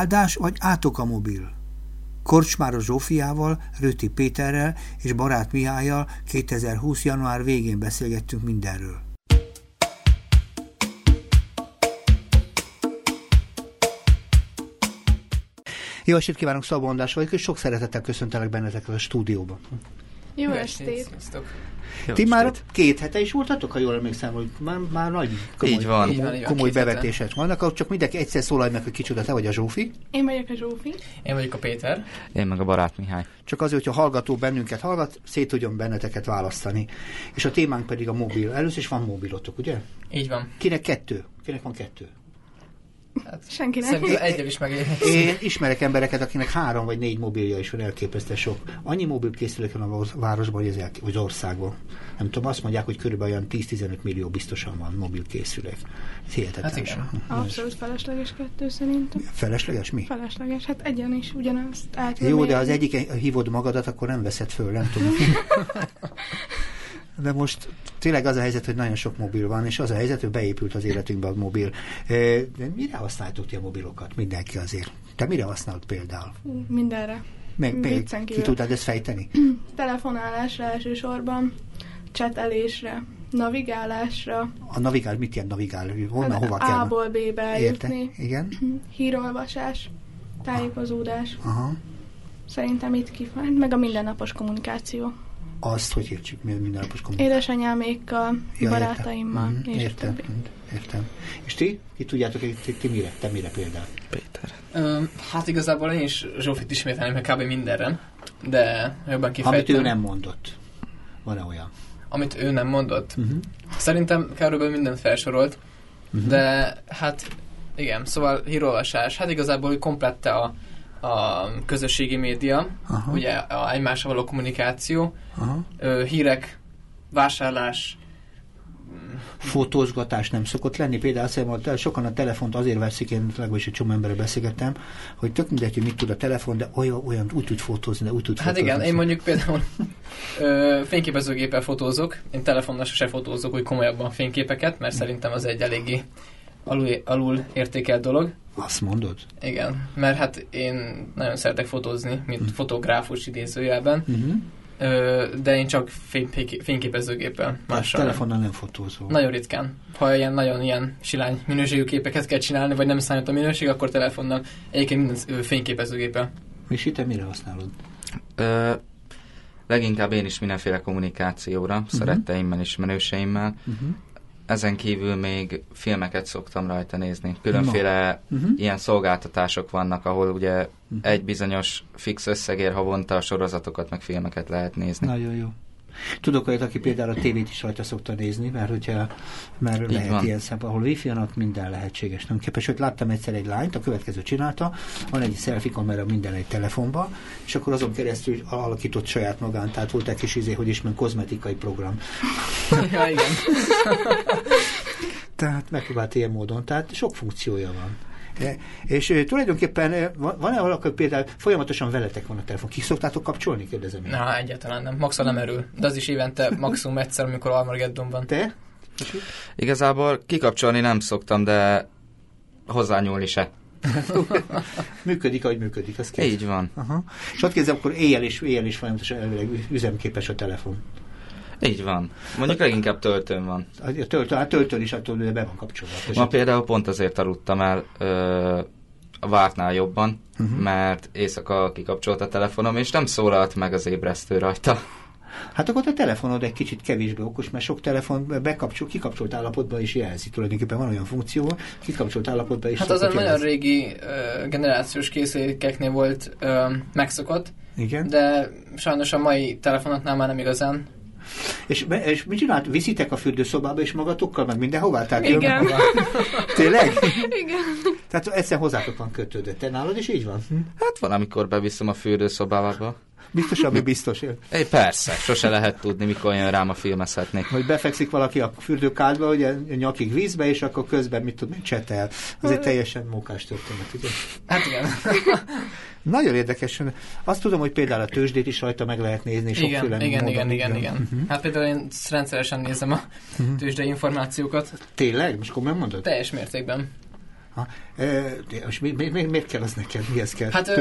Áldás vagy átok a mobil? Korcsmáros Zsófiával, Röti Péterrel és Barát Mihályjal 2020. január végén beszélgettünk mindenről. Jó estét kívánok, Szabó András vagyok, és sok szeretettel köszöntelek benneteket a stúdióban. Jó estét! Jó Ti már két hete is voltatok, ha jól emlékszem, hogy már, már nagy komoly, így van. komoly, így van, komoly bevetések vannak, akkor csak mindenki egyszer szólalj meg, hogy kicsoda, te vagy a Zsófi. Én vagyok a Zsófi. Én vagyok a Péter. Én meg a barát Mihály. Csak azért, hogyha hallgató bennünket hallgat, szét tudjon benneteket választani. És a témánk pedig a mobil. Először is van mobilotok, ugye? Így van. Kinek kettő? Kinek van kettő? Hát, Senkinek. Szerintem egyel is meg. Én ismerek embereket, akinek három vagy négy mobilja is van, elképesztő sok. Annyi mobil készülék van a városban, vagy az, el, vagy az országban. Nem tudom, azt mondják, hogy körülbelül olyan 10-15 millió biztosan van mobil készülék. Ez hihetetlen. Hát igen. Abszolút felesleges kettő szerintem. Felesleges mi? Felesleges, hát egyen is ugyanazt át. Jó, de az egyik hívod magadat, akkor nem veszed föl, nem tudom. de most tényleg az a helyzet, hogy nagyon sok mobil van, és az a helyzet, hogy beépült az életünkbe a mobil. De mire használtok ti a mobilokat? Mindenki azért. Te mire használod például? Mindenre. Meg, meg, ki tudtad ezt fejteni? Telefonálásra elsősorban, csetelésre, navigálásra. A navigál, mit jelent navigál? Honnan, hát hova kell? A-ból B-be jutni. Igen. Hírolvasás, tájékozódás. Aha. Szerintem itt kifájt, meg a mindennapos kommunikáció. Azt, hogy értsük, mi mindennapos kommunikáció? Édesanyámékkal, ja, barátaimmal, értem. és értem, többi. Értem. És ti? Ki tudjátok, hogy ti, ti mire? Te mire például? Péter. Uh, hát igazából én is Zsófit ismételném, meg kb. mindenre, de jobban kifejtem. Amit ő nem mondott. Van-e olyan? Amit ő nem mondott? Uh-huh. Szerintem körülbelül mindent felsorolt, uh-huh. de hát igen, szóval hírolvasás, hát igazából komplette a, a közösségi média, Aha. ugye a egymással való kommunikáció, Aha. ö, hírek, vásárlás, fotózgatás nem szokott lenni. Például azt hiszem, sokan a telefont azért veszik, én legalábbis egy csomó emberre beszélgettem, hogy tök mindegy, hogy mit tud a telefon, de olyan, olyan úgy tud fotózni, de úgy tud Hát fotózni. igen, én mondjuk például ö, fényképezőgéppel fotózok, én telefonnal se fotózok úgy komolyabban fényképeket, mert szerintem az egy eléggé alul, alul értékelt dolog. Azt mondod? Igen, mert hát én nagyon szeretek fotózni, mint Mhm. fotográfus idézőjelben, ö, de én csak fény, fényképezőgéppel, Más mással nem. telefonnal nem fotózol. Nagyon ritkán. Ha ilyen nagyon ilyen silány minőségű képeket kell csinálni, vagy nem számít a minőség, akkor telefonnal, egyébként minden fényképezőgéppel. És te mire használod? Ö, leginkább én is mindenféle kommunikációra, uh-huh. szeretteimmel, ismerőseimmel. Uh-huh. Ezen kívül még filmeket szoktam rajta nézni. Különféle No. uh-huh. ilyen szolgáltatások vannak, ahol ugye uh-huh. egy bizonyos fix összegér havonta a sorozatokat, meg filmeket lehet nézni. Nagyon jó. Tudok olyat, aki például a tévét is rajta szokta nézni, mert hogyha mert Így lehet van. ilyen szempont, ahol wifi ott minden lehetséges. Nem képes, hogy láttam egyszer egy lányt, a következő csinálta, van egy selfie kamera minden egy telefonba, és akkor azon keresztül alakított saját magán, tehát volt egy kis izé, hogy is, kozmetikai program. ja, igen. Tehát megpróbált ilyen módon, tehát sok funkciója van. E, És tulajdonképpen van- van-e valaki például folyamatosan veletek van a telefon? Ki szoktátok kapcsolni? Kérdezem én. Na, egyáltalán nem. Maxon nem erül. De az is évente maximum egyszer, amikor Armageddon van. Te? Igazából kikapcsolni nem szoktam, de hozzányúlni se. működik, ahogy működik. Az kész. Így van. Aha. És ott kezdve, akkor éjjel is, éjjel is folyamatosan elvileg üzemképes a telefon. Így van. Mondjuk leginkább töltőn van. A töltő, hát töltőn is attól be van kapcsolva. Ma például pont azért aludtam el ö, a vártnál jobban, uh-huh. mert éjszaka kikapcsolt a telefonom, és nem szólalt meg az ébresztő rajta. Hát akkor a telefonod egy kicsit kevésbé okos, mert sok telefon bekapcsol, kikapcsolt állapotban is jelzi. Tulajdonképpen van olyan funkció, kikapcsolt állapotban is Hát az a szokott nagyon régi ö, generációs készülékeknél volt ö, megszokott, Igen. de sajnos a mai telefonoknál már nem igazán. És, és mit csinált? Viszitek a fürdőszobába és magatokkal, meg mindenhová? Tehát Igen. Tényleg? Igen. Tehát egyszer hozzátok van kötődve. Te nálad is így van? Hm? Hát van, amikor beviszem a fürdőszobába. Biztos, ami biztos. É, persze, sose lehet tudni, mikor jön rám a filmezhetnék. Hogy befekszik valaki a fürdőkádba, ugye nyakig vízbe, és akkor közben mit tudom, én, csetel. Ez egy teljesen mókás történet, ugye? Hát igen. Nagyon érdekes. Azt tudom, hogy például a tőzsdét is rajta meg lehet nézni. igen, sokféle igen, módon, igen, igen, igen. Mhm. Hát például én rendszeresen nézem a tőzsdei információkat. Tényleg? Most komolyan mondod? Teljes mértékben. Ha, most mi, mi, mi, miért kell az neked? Mihez kell? Hát?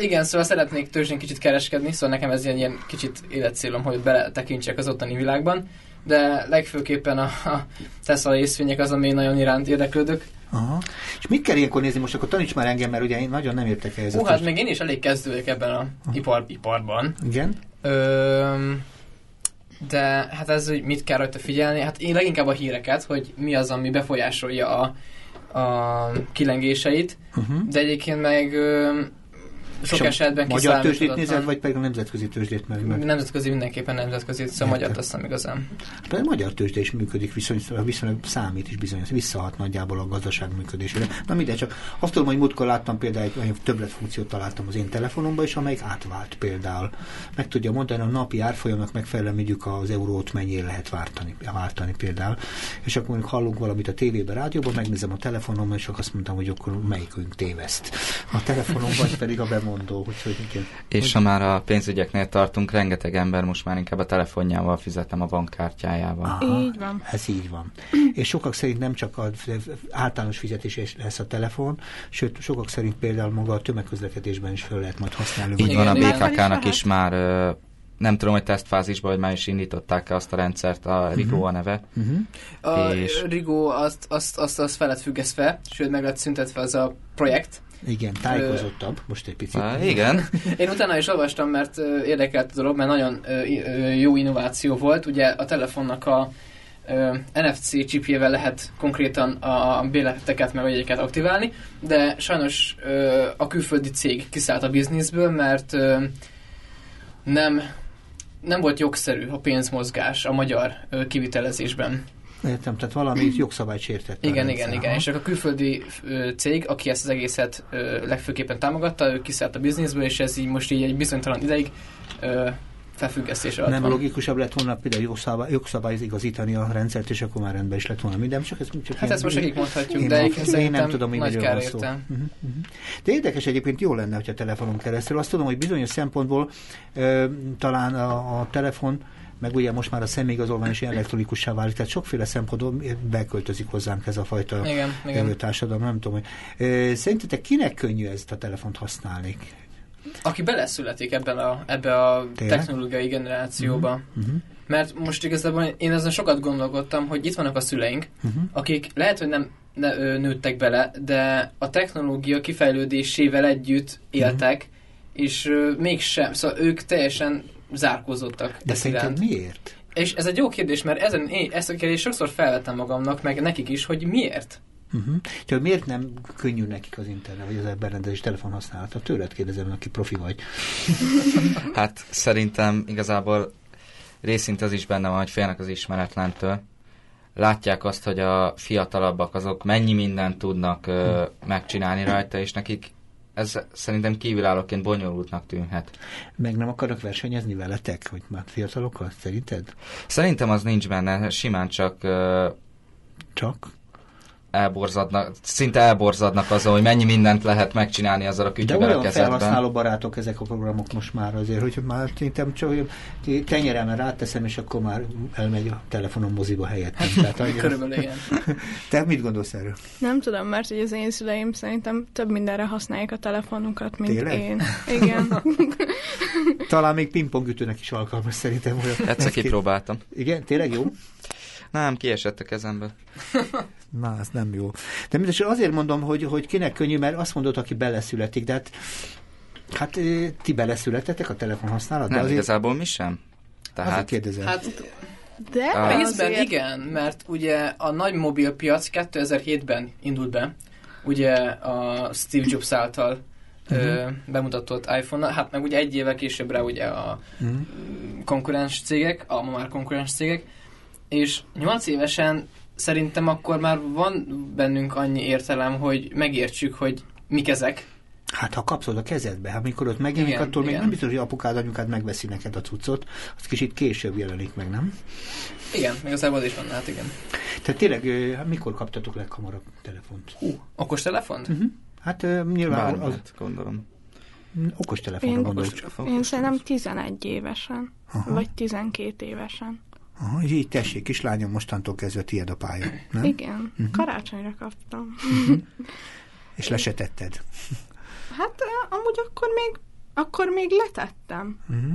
Igen, szóval szeretnék tőzsdén kicsit kereskedni, szóval nekem ez ilyen, ilyen kicsit életcélom, hogy beletekintsek az ottani világban, de legfőképpen a, a Tesla részvények az, ami nagyon iránt érdeklődök. Aha. És mit kell ilyenkor nézni? Most akkor taníts már engem, mert ugye én nagyon nem értek ehhez. Hú, hát még én is elég kezdődök ebben a ipar, iparban. Igen? Ö, de hát ez, hogy mit kell rajta figyelni, hát én leginkább a híreket, hogy mi az, ami befolyásolja a, a kilengéseit, Uh-huh. de egyébként meg sok És esetben Magyar tőzsdét nézed, vagy pedig a nemzetközi tőzsdét meg? meg? Nemzetközi mindenképpen nemzetközi, szóval Értem. magyar azt nem igazán. De a magyar tőzsde is működik, viszonylag, viszonylag számít is bizonyos, visszahat nagyjából a gazdaság működésére. Na mindegy, csak azt tudom, hogy múltkor láttam például egy olyan többletfunkciót találtam az én telefonomban is, amelyik átvált például. Meg tudja mondani, a napi árfolyamnak megfelelően mondjuk az eurót mennyire lehet váltani, váltani például. És akkor mondjuk hallunk valamit a tévében, rádióban, megnézem a telefonomon, és akkor azt mondtam, hogy akkor melyikünk téveszt. A telefonom vagy pedig a bemondó, úgyhogy igen. És ha már a pénzügyeknél tartunk, rengeteg ember most már inkább a telefonjával fizetem a bankkártyájával. Aha, Így van. Ez így van. És sokak szerint nem csak az általános fizetés lesz a telefon, sőt, sokak szerint például maga a tömegközlekedésben is fel lehet majd használni. Így van, a. BKK-nak is is már ö, nem tudom, hogy tesztfázisban, hogy már is indították azt a rendszert, a Rigo a neve. Uh-huh. A És- Rigo azt, azt, azt, azt fel lett függesztve, sőt meg lett szüntetve az a projekt. Igen, tájékozottabb, most egy picit. Uh, igen, Én utána is olvastam, mert érdekelt a dolog, mert nagyon jó innováció volt. Ugye a telefonnak a ö, NFC csipjével lehet konkrétan a béleteket meg egyeket aktiválni, de sajnos ö, a külföldi cég kiszállt a bizniszből, mert ö, nem nem volt jogszerű a pénzmozgás a magyar ö, kivitelezésben. Értem, tehát valami jogszabályt sértett. a Igen, igen, igen. És akkor a külföldi cég, aki ezt az egészet legfőképpen támogatta, ő kiszállt a bizniszből, és ez így most így egy bizonytalan ideig felfüggesztés alatt Nem van. logikusabb lett volna például jogszabály, jogszabály igazítani a rendszert, és akkor már rendben is lett volna minden, csak ez csak Hát ezt most nekik mondhatjuk, Én de egyébként én nem tudom, hogy miről van szó. Uh-huh, uh-huh. De érdekes egyébként jó lenne, hogyha telefonon keresztül. Azt tudom, hogy bizonyos szempontból ö, talán a, a telefon meg ugye most már a személyigazolvány is elektronikussá válik, tehát sokféle szempontból beköltözik hozzánk ez a fajta Igen, igen. társadalom, nem tudom, hogy szerintetek kinek könnyű ezt a telefont használni? Aki beleszületik ebben a, ebbe a Tényleg? technológiai generációba. Uh-huh. Mert most igazából én ezen sokat gondolkodtam, hogy itt vannak a szüleink, Uh-huh. akik lehet, hogy nem ne, ö, nőttek bele, de a technológia kifejlődésével együtt éltek, és ö, mégsem, szóval ők teljesen zárkózottak. De szerinted miért? És ez egy jó kérdés, mert ezen, én ezt a kérdést sokszor felvettem magamnak, meg nekik is, hogy miért? Uh-huh. Tehát miért nem könnyű nekik az internet, vagy az berendezés telefon használata? Tőled kérdezem, aki profi vagy. hát szerintem igazából részint az is benne van, hogy félnek az ismeretlentől. Látják azt, hogy a fiatalabbak azok mennyi mindent tudnak ö, megcsinálni rajta, és nekik ez szerintem kívülállóként bonyolultnak tűnhet. Meg nem akarok versenyezni veletek, hogy már fiatalokkal, szerinted? Szerintem az nincs benne, simán csak Csak? Elborzadnak, szinte elborzadnak azon, hogy mennyi mindent lehet megcsinálni azzal a De kütyüvel a olyan kezedben. felhasználó barátok ezek a programok most már azért, hogy már szerintem csak olyan tenyeremre ráteszem, és akkor már elmegy a telefonom moziba helyettem. Tehát annyira... Körülbelül igen. Te mit gondolsz erről? Nem tudom, mert hogy az én szüleim szerintem több mindenre használják a telefonukat, mint Tényleg? én. Igen. Talán még pingpongütőnek is alkalmas szerintem. Egyszer kipróbáltam. Igen, tényleg jó? Nem, kiesett a kezemből. Na, ez nem jó. De mindegy, azért mondom, hogy, hogy kinek könnyű, mert azt mondod, aki beleszületik, de hát, hát eh, ti beleszületetek a telefon használatba? Nem, azért, igazából mi sem. azért Tehát kérdezem. Hát De Ah. részben azért... igen, mert ugye a nagy mobilpiac 2007-ben indult be, ugye a Steve Jobs által Mhm. bemutatott iPhone-nal, hát meg ugye egy évvel későbbre ugye a Mhm. konkurens cégek, a ma már konkurens cégek, és 8 évesen szerintem akkor már van bennünk annyi értelem, hogy megértsük, hogy mik ezek. Hát ha kapszod a kezedbe, hát amikor ott megjelenik, Igen, attól még igen. nem biztos, hogy apukád, anyukád megveszi neked a cuccot, az kicsit később jelenik meg, nem? Igen, igazából az is van, hát igen. Tehát tényleg, hát mikor kaptatok leghamarabb telefont? Hú, okos telefont? Uh-huh. Hát ö, nyilván az, bármit, gondolom. okos telefonra Én- gondolok. Okos. Én szerintem 11 évesen, Aha. vagy 12 évesen. Aha, így, így tessék, kislányom, mostantól kezdve tiéd a pálya. Nem? Igen, karácsonyra kaptam. És lesetetted. Hát amúgy akkor még, akkor még letettem. Uh-huh.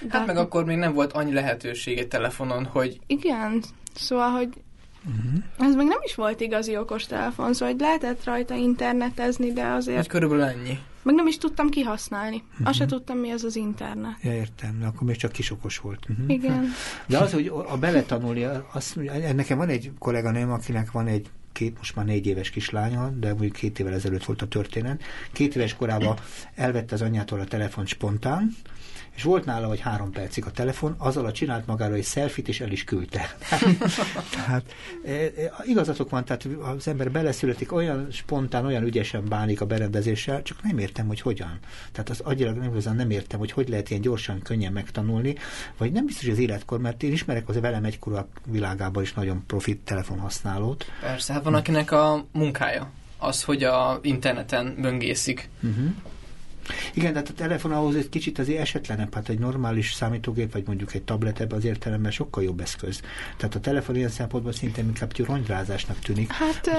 De Hát meg akkor még nem volt annyi lehetőség egy telefonon, hogy Igen, szóval, hogy ez még nem is volt igazi okos telefon, szóval hogy lehetett rajta internetezni, de hogy azért körülbelül ennyi. Meg nem is tudtam kihasználni. Azt se tudtam, mi az az internet. Ja, értem, de akkor még csak kisokos volt. Uh-huh. Igen. De az, hogy a beletanulni, azt, nekem van egy kolléganőm, akinek van egy két, most már négy éves kislánya, de mondjuk két évvel ezelőtt volt a történet. Két éves korában elvette az anyjától a telefon spontán, és volt nála vagy három percig a telefon, azzal a csinált magára egy selfit, és el is küldte. tehát e, e, igazatok van, tehát az ember beleszületik, olyan spontán, olyan ügyesen bánik a berendezéssel, csak nem értem, hogy hogyan. Tehát az agyilag nem igazán nem értem, hogy hogy lehet ilyen gyorsan, könnyen megtanulni, vagy nem biztos, hogy az életkor, mert én ismerek az velem egykorúak világában is nagyon profit telefonhasználót. Persze, hát van akinek a munkája az, hogy a interneten böngészik. Uh-huh. Igen, tehát a telefon ahhoz egy kicsit azért esetlenebb, hát egy normális számítógép, vagy mondjuk egy tablet ebben az értelemben sokkal jobb eszköz. Tehát a telefon ilyen szempontból szinte inkább ronyrázásnak tűnik. Hát,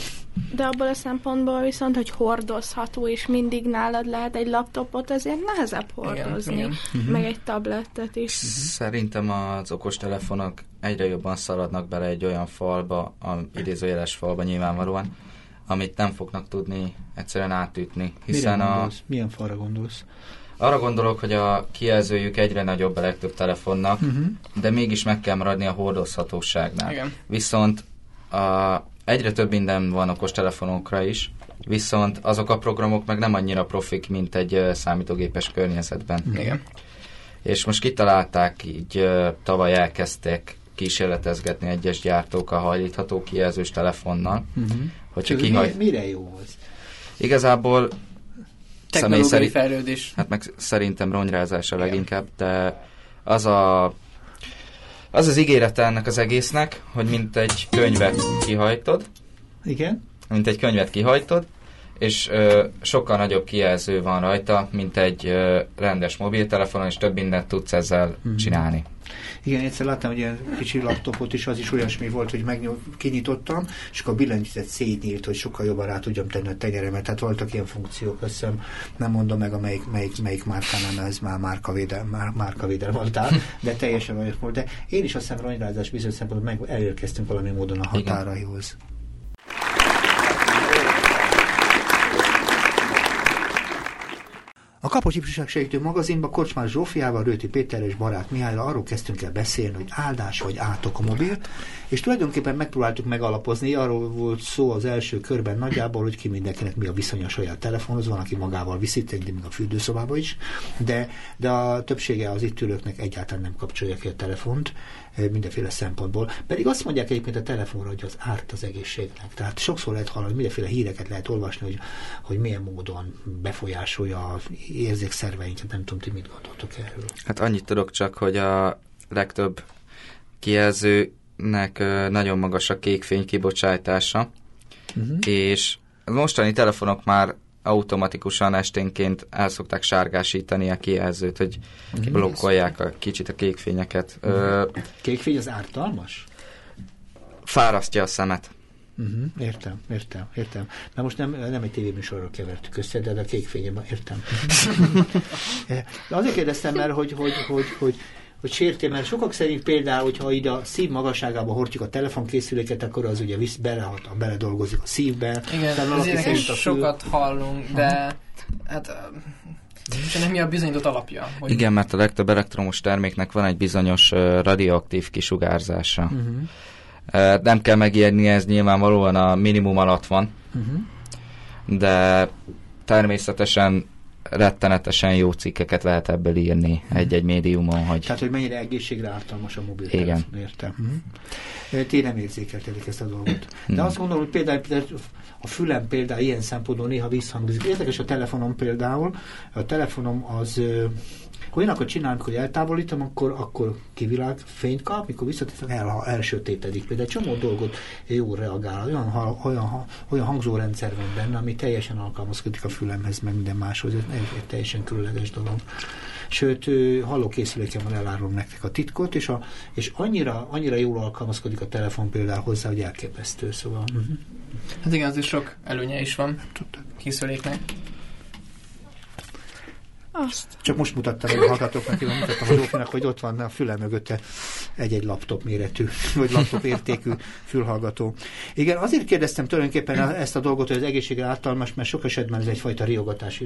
de abból a szempontból viszont, hogy hordozható, és mindig nálad lehet egy laptopot, ezért nehezebb hordozni. igen. Meg egy tabletet is. Szerintem az okostelefonok egyre jobban szaladnak bele egy olyan falba, a idézőjeles falba nyilvánvalóan, amit nem fognak tudni egyszerűen átütni. Hiszen Mire a? Milyen falra gondolsz? arra gondolok, hogy a kijelzőjük egyre nagyobb a legtöbb telefonnak, Uh-huh. de mégis meg kell maradni a hordozhatóságnál. Igen. Viszont a, egyre több minden van okos telefonokra is, viszont azok a programok meg nem annyira profik, mint egy számítógépes környezetben. Igen. És most kitalálták, így tavaly elkezdték kísérletezgetni egyes gyártók a hajlítható kijelzős telefonnal, Uh-huh. hogyha Csak kihaj... mire, mire jó az? Igazából személy Technológiai szerint, fejlődés. hát meg szerintem rongyrázás a leginkább, de az a az az ígérete ennek az egésznek, hogy mint egy könyvet kihajtod, Igen? mint egy könyvet kihajtod, és ö, sokkal nagyobb kijelző van rajta, mint egy ö, rendes mobiltelefonon, és több mindent tudsz ezzel Mhm. csinálni. Igen, egyszer láttam egy ilyen kicsi laptopot is, az is olyasmi volt, hogy megnyom, kinyitottam, és akkor a billentyűzet szétnyílt, hogy sokkal jobban rá tudjam tenni a tenyeremet. Tehát voltak ilyen funkciók, azt hiszem, nem mondom meg, a melyik, melyik, melyik márkánál, ez már márkavédel, már, márkavédel voltál, de teljesen olyan volt. De én is azt hiszem, ronyrázás bizonyos szempontból meg elérkeztünk valami módon a Igen. A Kapocs Ifjúság Segítő magazinban Kocsmár Zsófiával, Rőti Péterrel és Barát Mihályra arról kezdtünk el beszélni, hogy áldás vagy átok a mobil, és tulajdonképpen megpróbáltuk megalapozni, arról volt szó az első körben nagyjából, hogy ki mindenkinek mi a viszony a saját telefonhoz, van, aki magával viszi, de még a fürdőszobába is, de, de a többsége az itt ülőknek egyáltalán nem kapcsolja ki a telefont, mindenféle szempontból. Pedig azt mondják egyébként a telefonra, hogy az árt az egészségnek. Tehát sokszor lehet hallani, mindenféle híreket lehet olvasni, hogy, hogy milyen módon befolyásolja a érzékszerveinket. Nem tudom, ti mit gondoltok erről. Hát annyit tudok csak, hogy a legtöbb kijelzőnek nagyon magas a kékfény kibocsátása, Uh-huh. és mostani telefonok már automatikusan esténként el szokták sárgásítani a kijelzőt, hogy blokkolják a kicsit a kékfényeket. Ö, Kékfény az ártalmas? fárasztja a szemet. Uh-huh. Értem, értem, értem. Na most nem, nem egy tévéműsorról kevertük össze, de a kék fényem, értem. de azért kérdeztem már, hogy, hogy, hogy, hogy, hogy sérti, mert sokak szerint például, hogyha ide a szív magasságába hordjuk a telefonkészüléket, akkor az ugye visz belehat, bele dolgozik a szívbe. Igen, a fül- sokat hallunk, de hát és nem mi a bizonyított alapja. Hogy Igen, mert a legtöbb elektromos terméknek van egy bizonyos ö, radioaktív kisugárzása. Uh-huh. Ö, Nem kell megijedni, ez nyilvánvalóan a minimum alatt van, Uh-huh. de természetesen rettenetesen jó cikkeket lehet ebből írni egy-egy médiumon, hogy Tehát, hogy mennyire egészségre ártalmas a mobil Igen. értem. Uh-huh. Ti nem érzékeltedik ezt a dolgot. De azt gondolom, hogy például, például a fülem például ilyen szempontból néha visszhangzik. Érdekes a telefonom például. A telefonom az olyanokat csinálom, hogy eltávolítom, akkor, akkor kivilág fényt kap, mikor visszateszem, el, elsötétedik. Például egy csomó dolgot jól reagál. Olyan, olyan, olyan hangzórendszer van benne, ami teljesen alkalmazkodik a fülemhez, meg minden máshoz. Ez egy, egy teljesen különleges dolog. Sőt, hallókészüléken van elárulom nektek a titkot, és, a, és annyira, annyira jól alkalmazkodik a telefon például hozzá, hogy elképesztő. Szóval uh-huh. Hát igen, azért sok előnye is van Tudtak. készüléknek. Azt. Csak most mutattam a hallgatóknak, én mutattam a Zsófinak, hogy ott van a füle mögötte egy-egy laptop méretű, vagy laptop értékű fülhallgató. Igen, azért kérdeztem tulajdonképpen ezt a dolgot, hogy az egészségre ártalmas, mert sok esetben ez egyfajta riogatás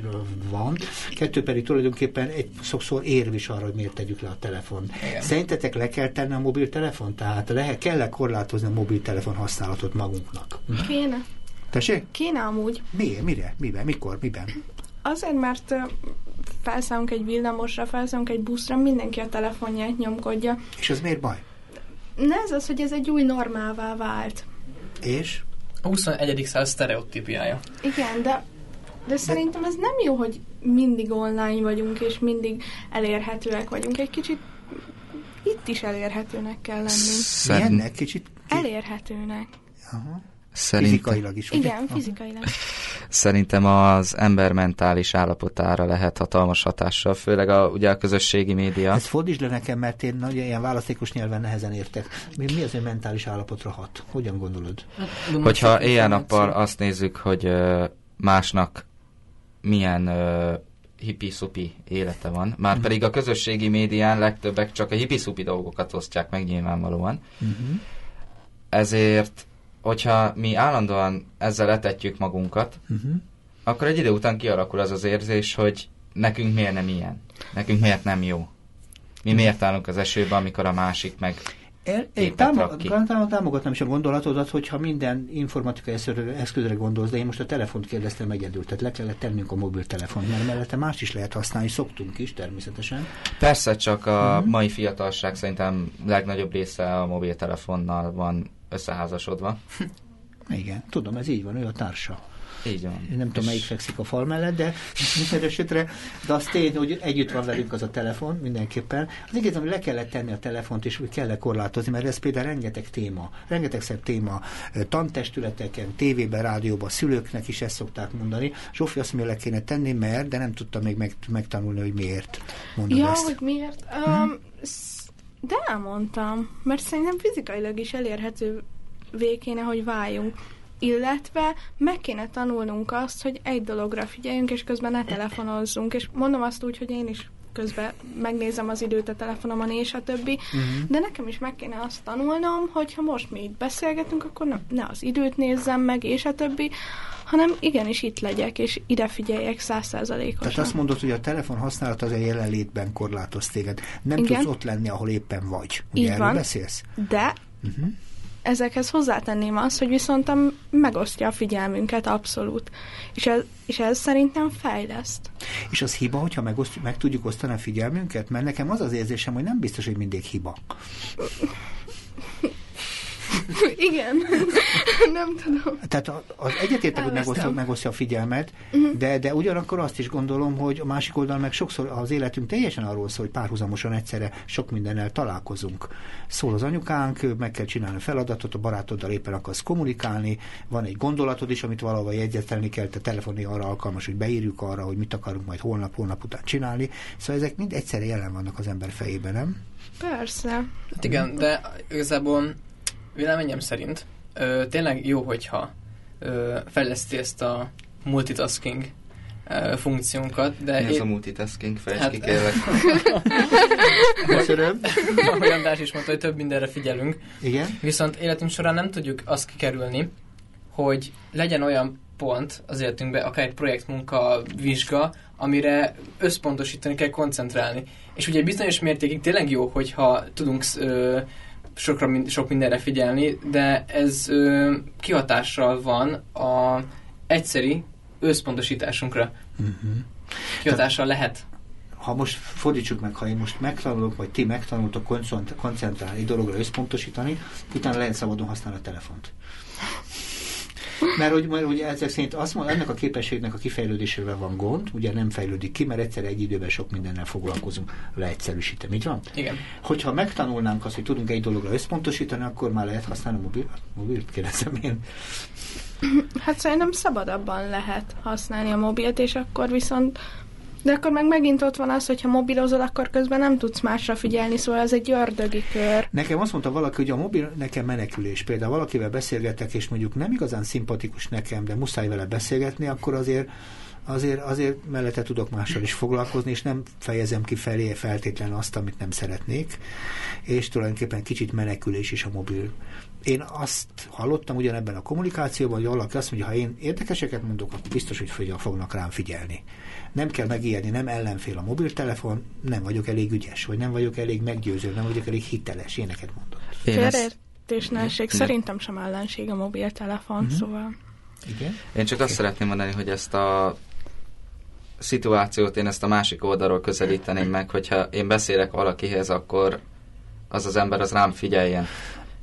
van. Kettő pedig tulajdonképpen egy sokszor érv is arra, hogy miért tegyük le a telefon. Igen. Szerintetek le kell tenni a mobiltelefon? Tehát le kell korlátozni a mobiltelefon használatot magunknak? Kéne. Tessék? Kéne amúgy. Miért? Mire? Miben? Mikor? Miben? Azért, mert felszállunk egy villamosra, felszállunk egy buszra, mindenki a telefonját nyomkodja. És az miért baj? Ne ez az, hogy ez egy új normává vált. És? A 21. század sztereotípiája. Igen, de, de szerintem ez nem jó, hogy mindig online vagyunk, és mindig elérhetőek vagyunk. Egy kicsit itt is elérhetőnek kell lenni. Milyennek? Kicsit? ki- Elérhetőnek. Aha. Szerintem, Fizikailag is, ugye? Igen, fizikailag. szerintem az ember mentális állapotára lehet hatalmas hatással, főleg a, ugye a közösségi média. Ezt fordítsd le nekem, mert én nagyon ilyen választékos nyelven nehezen értek. Mi, mi az, hogy mentális állapotra hat? Hogyan gondolod? Hogyha éjjel-nappal azt nézzük, hogy másnak milyen ö, hippi-szupi élete van, már Mhm. pedig a közösségi médián legtöbbek csak a hippi-szupi dolgokat osztják meg nyilvánvalóan. Uh-huh. Ezért, hogyha mi állandóan ezzel etetjük magunkat, Uh-huh. akkor egy idő után kialakul az az érzés, hogy nekünk miért nem ilyen, nekünk miért nem jó. Mi miért állunk az esőben, amikor a másik meg én Képet támo- rak ki. támo- támogatnám is a gondolatodat, hogyha minden informatikai eszközre, gondolsz, de én most a telefont kérdeztem egyedül, tehát le kellett tennünk a mobiltelefont, mert mellette más is lehet használni, szoktunk is természetesen. Persze, csak a Mhm. mai fiatalság szerintem legnagyobb része a mobiltelefonnal van összeházasodva. Igen, tudom, ez így van, ő a társa. Így van. Én nem tudom, És melyik fekszik a fal mellett, de minden esetre, de az tény, hogy együtt van velünk az a telefon, mindenképpen. Az igaz, hogy le kellett tenni a telefont, és hogy kell korlátozni, mert ez például rengeteg téma, rengeteg szebb téma, tantestületeken, tévében, rádióban, szülőknek is ezt szokták mondani. Zsófi azt mondja, le kéne tenni, mert, de nem tudta még meg, megtanulni, hogy miért mondod Ja, ezt. hogy miért? Um, de elmondtam, mert szerintem fizikailag is elérhető kéne, hogy váljunk. Illetve meg kéne tanulnunk azt, hogy egy dologra figyeljünk, és közben ne telefonozzunk. És mondom azt úgy, hogy én is közben megnézem az időt a telefonomon, és a többi. Mhm. De nekem is meg kéne azt tanulnom, hogy ha most mi itt beszélgetünk, akkor ne, ne az időt nézzem meg, és a többi, hanem igenis itt legyek, és ide figyeljek Tehát százszázalékosan. azt mondod, hogy a telefon használat az a jelenlétben korlátoz téged. Nem Igen. tudsz ott lenni, ahol éppen vagy. Ugye Így erről van. beszélsz? De Uh-huh. ezekhez hozzátenném azt, hogy viszont a- megosztja a figyelmünket abszolút. És ez, és ez szerintem fejleszt. És az hiba, hogyha megoszt, meg tudjuk osztani a figyelmünket? Mert nekem az az érzésem, hogy nem biztos, hogy mindig hiba. Igen, nem tudom. Tehát az egyetértek, hogy megosztja, megosztja a figyelmet, Mhm. de, de ugyanakkor azt is gondolom, hogy a másik oldalon meg sokszor az életünk teljesen arról szól, hogy párhuzamosan egyszerre sok mindennel találkozunk. Szól az anyukánk, meg kell csinálni a feladatot, a barátoddal éppen akarsz kommunikálni, van egy gondolatod is, amit valahol jegyzetelni kell, te telefoni arra alkalmas, hogy beírjuk arra, hogy mit akarunk majd holnap, holnap után csinálni. Szóval ezek mind egyszerre jelen vannak az ember fejében, nem? Persze. Hát igen, de igazából véleményem szerint ö, tényleg jó, hogyha ö, fejleszti ezt a multitasking ö, funkciónkat, de Mi ez én, a multitasking? Fejtsd Hát- ki kérlek. Köszönöm. András is mondta, hogy több mindenre figyelünk, Igen? viszont életünk során nem tudjuk azt kikerülni, hogy legyen olyan pont az életünkben, akár egy projektmunka, vizsga, amire összpontosítani kell, koncentrálni. És ugye bizonyos mértékig tényleg jó, hogyha tudunk ö, sokra, sok mindenre figyelni, de ez ö, kihatással van a egyszeri összpontosításunkra. Uh-huh. Kihatással lehet. ha most fordítsuk meg, ha én most megtanulok, vagy ti megtanultok koncent- koncentrálni, dologra összpontosítani, utána lehet szabadon használni a telefont. Mert hogy, mert ugye ezek szerint azt mond, ennek a képességnek a kifejlődésével van gond, ugye nem fejlődik ki, mert egyszer egy időben sok mindennel foglalkozunk, leegyszerűsítem, így van? Igen. Hogyha megtanulnánk azt, hogy tudunk egy dologra összpontosítani, akkor már lehet használni a mobil, mobilt, kérdezem én. Hát szerintem szabadabban lehet használni a mobilt, és akkor viszont De akkor meg megint ott van az, hogy ha mobilozol, akkor közben nem tudsz másra figyelni, szóval ez egy ördögi kör. Nekem azt mondta valaki, hogy a mobil nekem menekülés. Például valakivel beszélgetek, és mondjuk nem igazán szimpatikus nekem, de muszáj vele beszélgetni, akkor azért azért, azért mellette tudok mással is foglalkozni, és nem fejezem ki felé feltétlenül azt, amit nem szeretnék, és tulajdonképpen kicsit menekülés is a mobil. Én azt hallottam ugyanebben a kommunikációban, hogy valaki azt mondja, ha én érdekeseket mondok, akkor biztos, hogy fognak rám figyelni. Nem kell megijedni, nem ellenfél a mobiltelefon, nem vagyok elég ügyes, vagy nem vagyok elég meggyőző, nem vagyok elég hiteles, éneket mondott. Félreértés ne Szerintem sem ellenség a mobiltelefon, uh-huh. szóval... Igen? Én csak okay. azt szeretném mondani, hogy ezt a szituációt én ezt a másik oldalról közelíteném meg, hogyha én beszélek valakihez, akkor az az ember az rám figyeljen.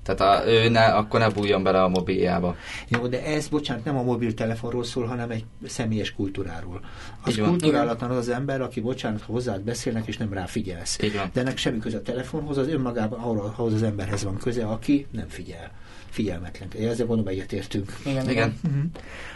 Tehát a, ő ne, akkor ne bújjon bele a mobiljába. Jó, de ez, bocsánat, nem a mobiltelefonról szól, hanem egy személyes kultúráról. Az kultúrálatlan az az ember, aki, bocsánat, ha hozzád beszélnek, és nem rá figyelsz. De ennek semmi köze a telefonhoz, az önmagában ahhoz az emberhez van köze, aki nem figyel figyelmetlen. Ezzel gondolom egyetértünk. Igen, igen. Uh-huh.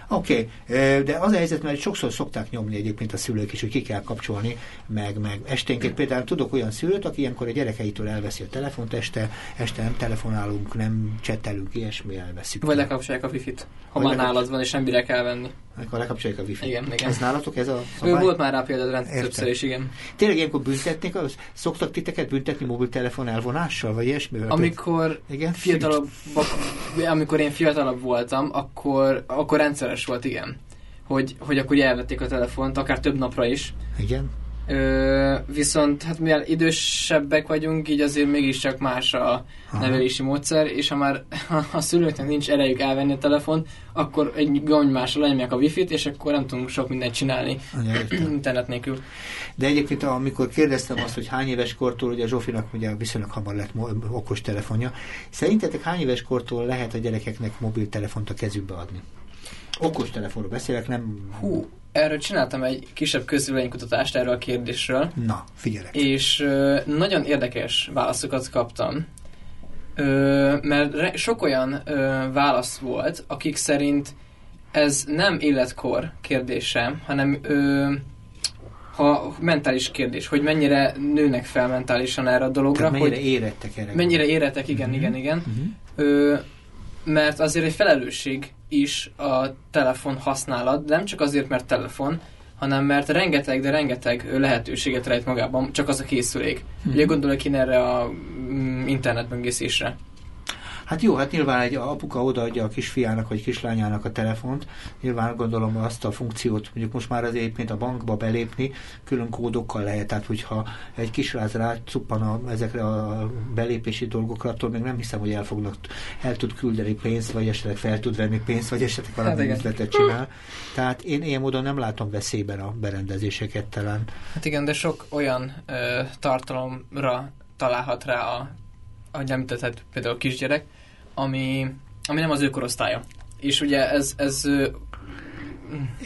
Oké, okay. de az a helyzet, mert sokszor szokták nyomni egyébként a szülők is, hogy ki kell kapcsolni, meg, meg esténként például tudok olyan szülőt, aki ilyenkor a gyerekeitől elveszi a telefont este, este nem telefonálunk, nem csetelünk, ilyesmi elveszük. Vagy lekapcsolják a wifi-t, ha Vagy már nálad van, és nem bírják elvenni. Akkor lekapcsolják a wifi. Igen, igen. Ez nálatok ez a szabály? Ő volt már rá például többször is, igen. Tényleg ilyenkor büntetnék, az, szoktak titeket büntetni mobiltelefon elvonással, vagy ilyesmi? Amikor igen? fiatalabb, amikor én fiatalabb voltam, akkor, akkor rendszeres volt, igen. Hogy, hogy akkor elvették a telefont, akár több napra is. Igen. Ö, viszont hát mivel idősebbek vagyunk, így azért mégiscsak más a nevelési módszer, és ha már a szülőknek nincs erejük elvenni a telefon, akkor egy gomnymásra lenyomják a wifi-t, és akkor nem tudunk sok mindent csinálni internet nélkül. De egyébként amikor kérdeztem azt, hogy hány éves kortól, ugye Zsófinak ugye viszonylag hamar lett okos telefonja, szerintetek hány éves kortól lehet a gyerekeknek mobiltelefont a kezükbe adni? Okos telefonról beszélek, nem... Hú, erről csináltam egy kisebb közvéleménykutatást erről a kérdésről. Na, figyelek. És ö, nagyon érdekes válaszokat kaptam. Ö, mert re, sok olyan ö, válasz volt, akik szerint ez nem életkor kérdése, hanem ö, ha mentális kérdés, hogy mennyire nőnek fel mentálisan erre a dologra. Tehát mennyire hogy érettek erre. Mennyire érettek, igen, uh-huh. igen, igen. Uh-huh. Ö, mert azért egy felelősség is a telefon használat, de nem csak azért, mert telefon, hanem mert rengeteg, de rengeteg lehetőséget rejt magában, csak az a készülék. Hmm. Ugye gondolok én erre a mm, internetböngészésre. Hát jó, hát nyilván egy apuka odaadja a kisfiának vagy kislányának a telefont, nyilván gondolom azt a funkciót, mondjuk most már az egyébként a bankba belépni, külön kódokkal lehet, tehát hogyha egy kisrác cuppan a, ezekre a belépési dolgokra, attól még nem hiszem, hogy el fognak, el tud küldeni pénzt, vagy esetleg fel tud venni pénzt, vagy esetleg valami hát üzletet csinál. Tehát én ilyen módon nem látom veszélyben a berendezéseket talán. Hát igen, de sok olyan ö, tartalomra találhat rá a ahogy említetted, például a kisgyerek, ami, ami nem az ő korosztálya. És ugye ez, ez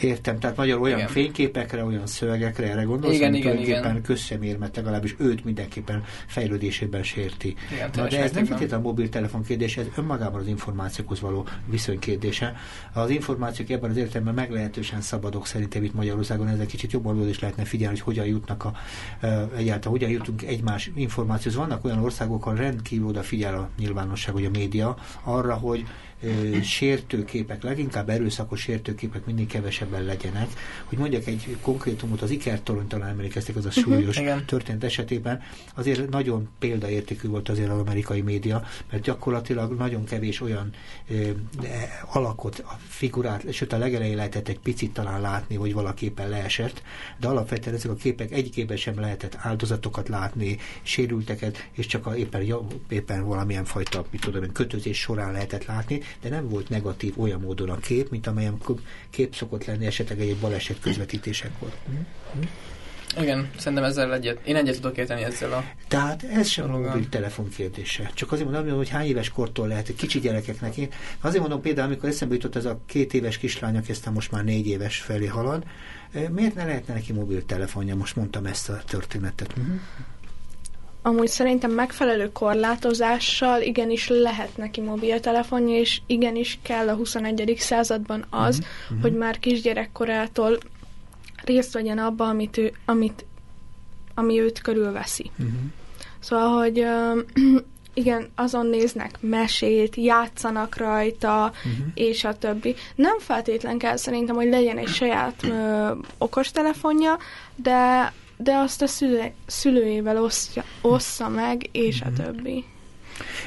Értem, tehát magyar olyan igen. fényképekre, olyan szövegekre, erre gondolsz, igen, igen, tulajdonképpen igen. közszemérmet legalábbis őt mindenképpen fejlődésében sérti. Igen, Na, de ez nem feltétlenül a mobiltelefon kérdése, ez önmagában az információkhoz való viszony kérdése. Az információk ebben az értelemben meglehetősen szabadok szerintem itt Magyarországon, ezzel kicsit jobban is lehetne figyelni, hogy hogyan jutnak a, egyáltalán hogyan jutunk egymás információhoz. Vannak olyan országok, ahol rendkívül odafigyel a nyilvánosság, vagy a média arra, hogy sértőképek, leginkább erőszakos sértőképek mindig kevesebben legyenek. Hogy mondjak egy konkrétumot, az Ikertorony talán emlékeztek, az a mhm, súlyos uh-huh, történet esetében, azért nagyon példaértékű volt azért az amerikai média, mert gyakorlatilag nagyon kevés olyan ö, alakot, a figurát, sőt a legelején lehetett egy picit talán látni, hogy valaképpen leesett, de alapvetően ezek a képek egyikében sem lehetett áldozatokat látni, sérülteket, és csak a, éppen, éppen valamilyen fajta, mit tudom kötözés során lehetett látni, de nem volt negatív olyan módon a kép, mint amelyen kép szokott lenni esetleg egy baleset közvetítésekor. Mm-hmm. Igen, szerintem ezzel egyet. Én egyet tudok érteni ezzel a... Tehát ez sem a mobiltelefon kérdése. Csak azért mondom, hogy hány éves kortól lehet, kicsi gyerekeknek. Én azért mondom például, amikor eszembe jutott ez a két éves kislány, aki aztán most már négy éves felé halad, eh, miért ne lehetne neki mobiltelefonja? Most mondtam ezt a történetet. Uh-huh. Amúgy szerintem megfelelő korlátozással igenis lehet neki mobiltelefonja, és igenis kell a 21. században az, uh-huh. hogy már kisgyerekkorától részt vegyen abba, amit ő, amit, ami őt körülveszi. Uh-huh. Szóval, hogy ö, igen, azon néznek mesét, játszanak rajta, Uh-huh. és a többi. Nem feltétlen kell szerintem, hogy legyen egy saját ö, okostelefonja, de, de azt a szülő, szülőjével osztja, ossza meg, és a többi.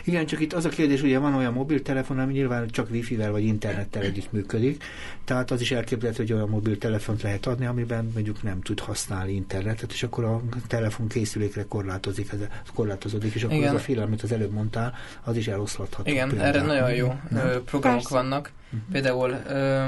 Igen, csak itt az a kérdés, ugye van olyan mobiltelefon, ami nyilván csak wifi-vel vagy internettel együtt működik, tehát az is elképzelhető, hogy olyan mobiltelefont lehet adni, amiben mondjuk nem tud használni internetet, és akkor a telefon készülékre korlátozik, ez, korlátozódik, és akkor Igen. az a film, amit az előbb mondtál, az is eloszlatható. Igen, például. erre nagyon jó Nem? programok Persze. vannak. Például ö,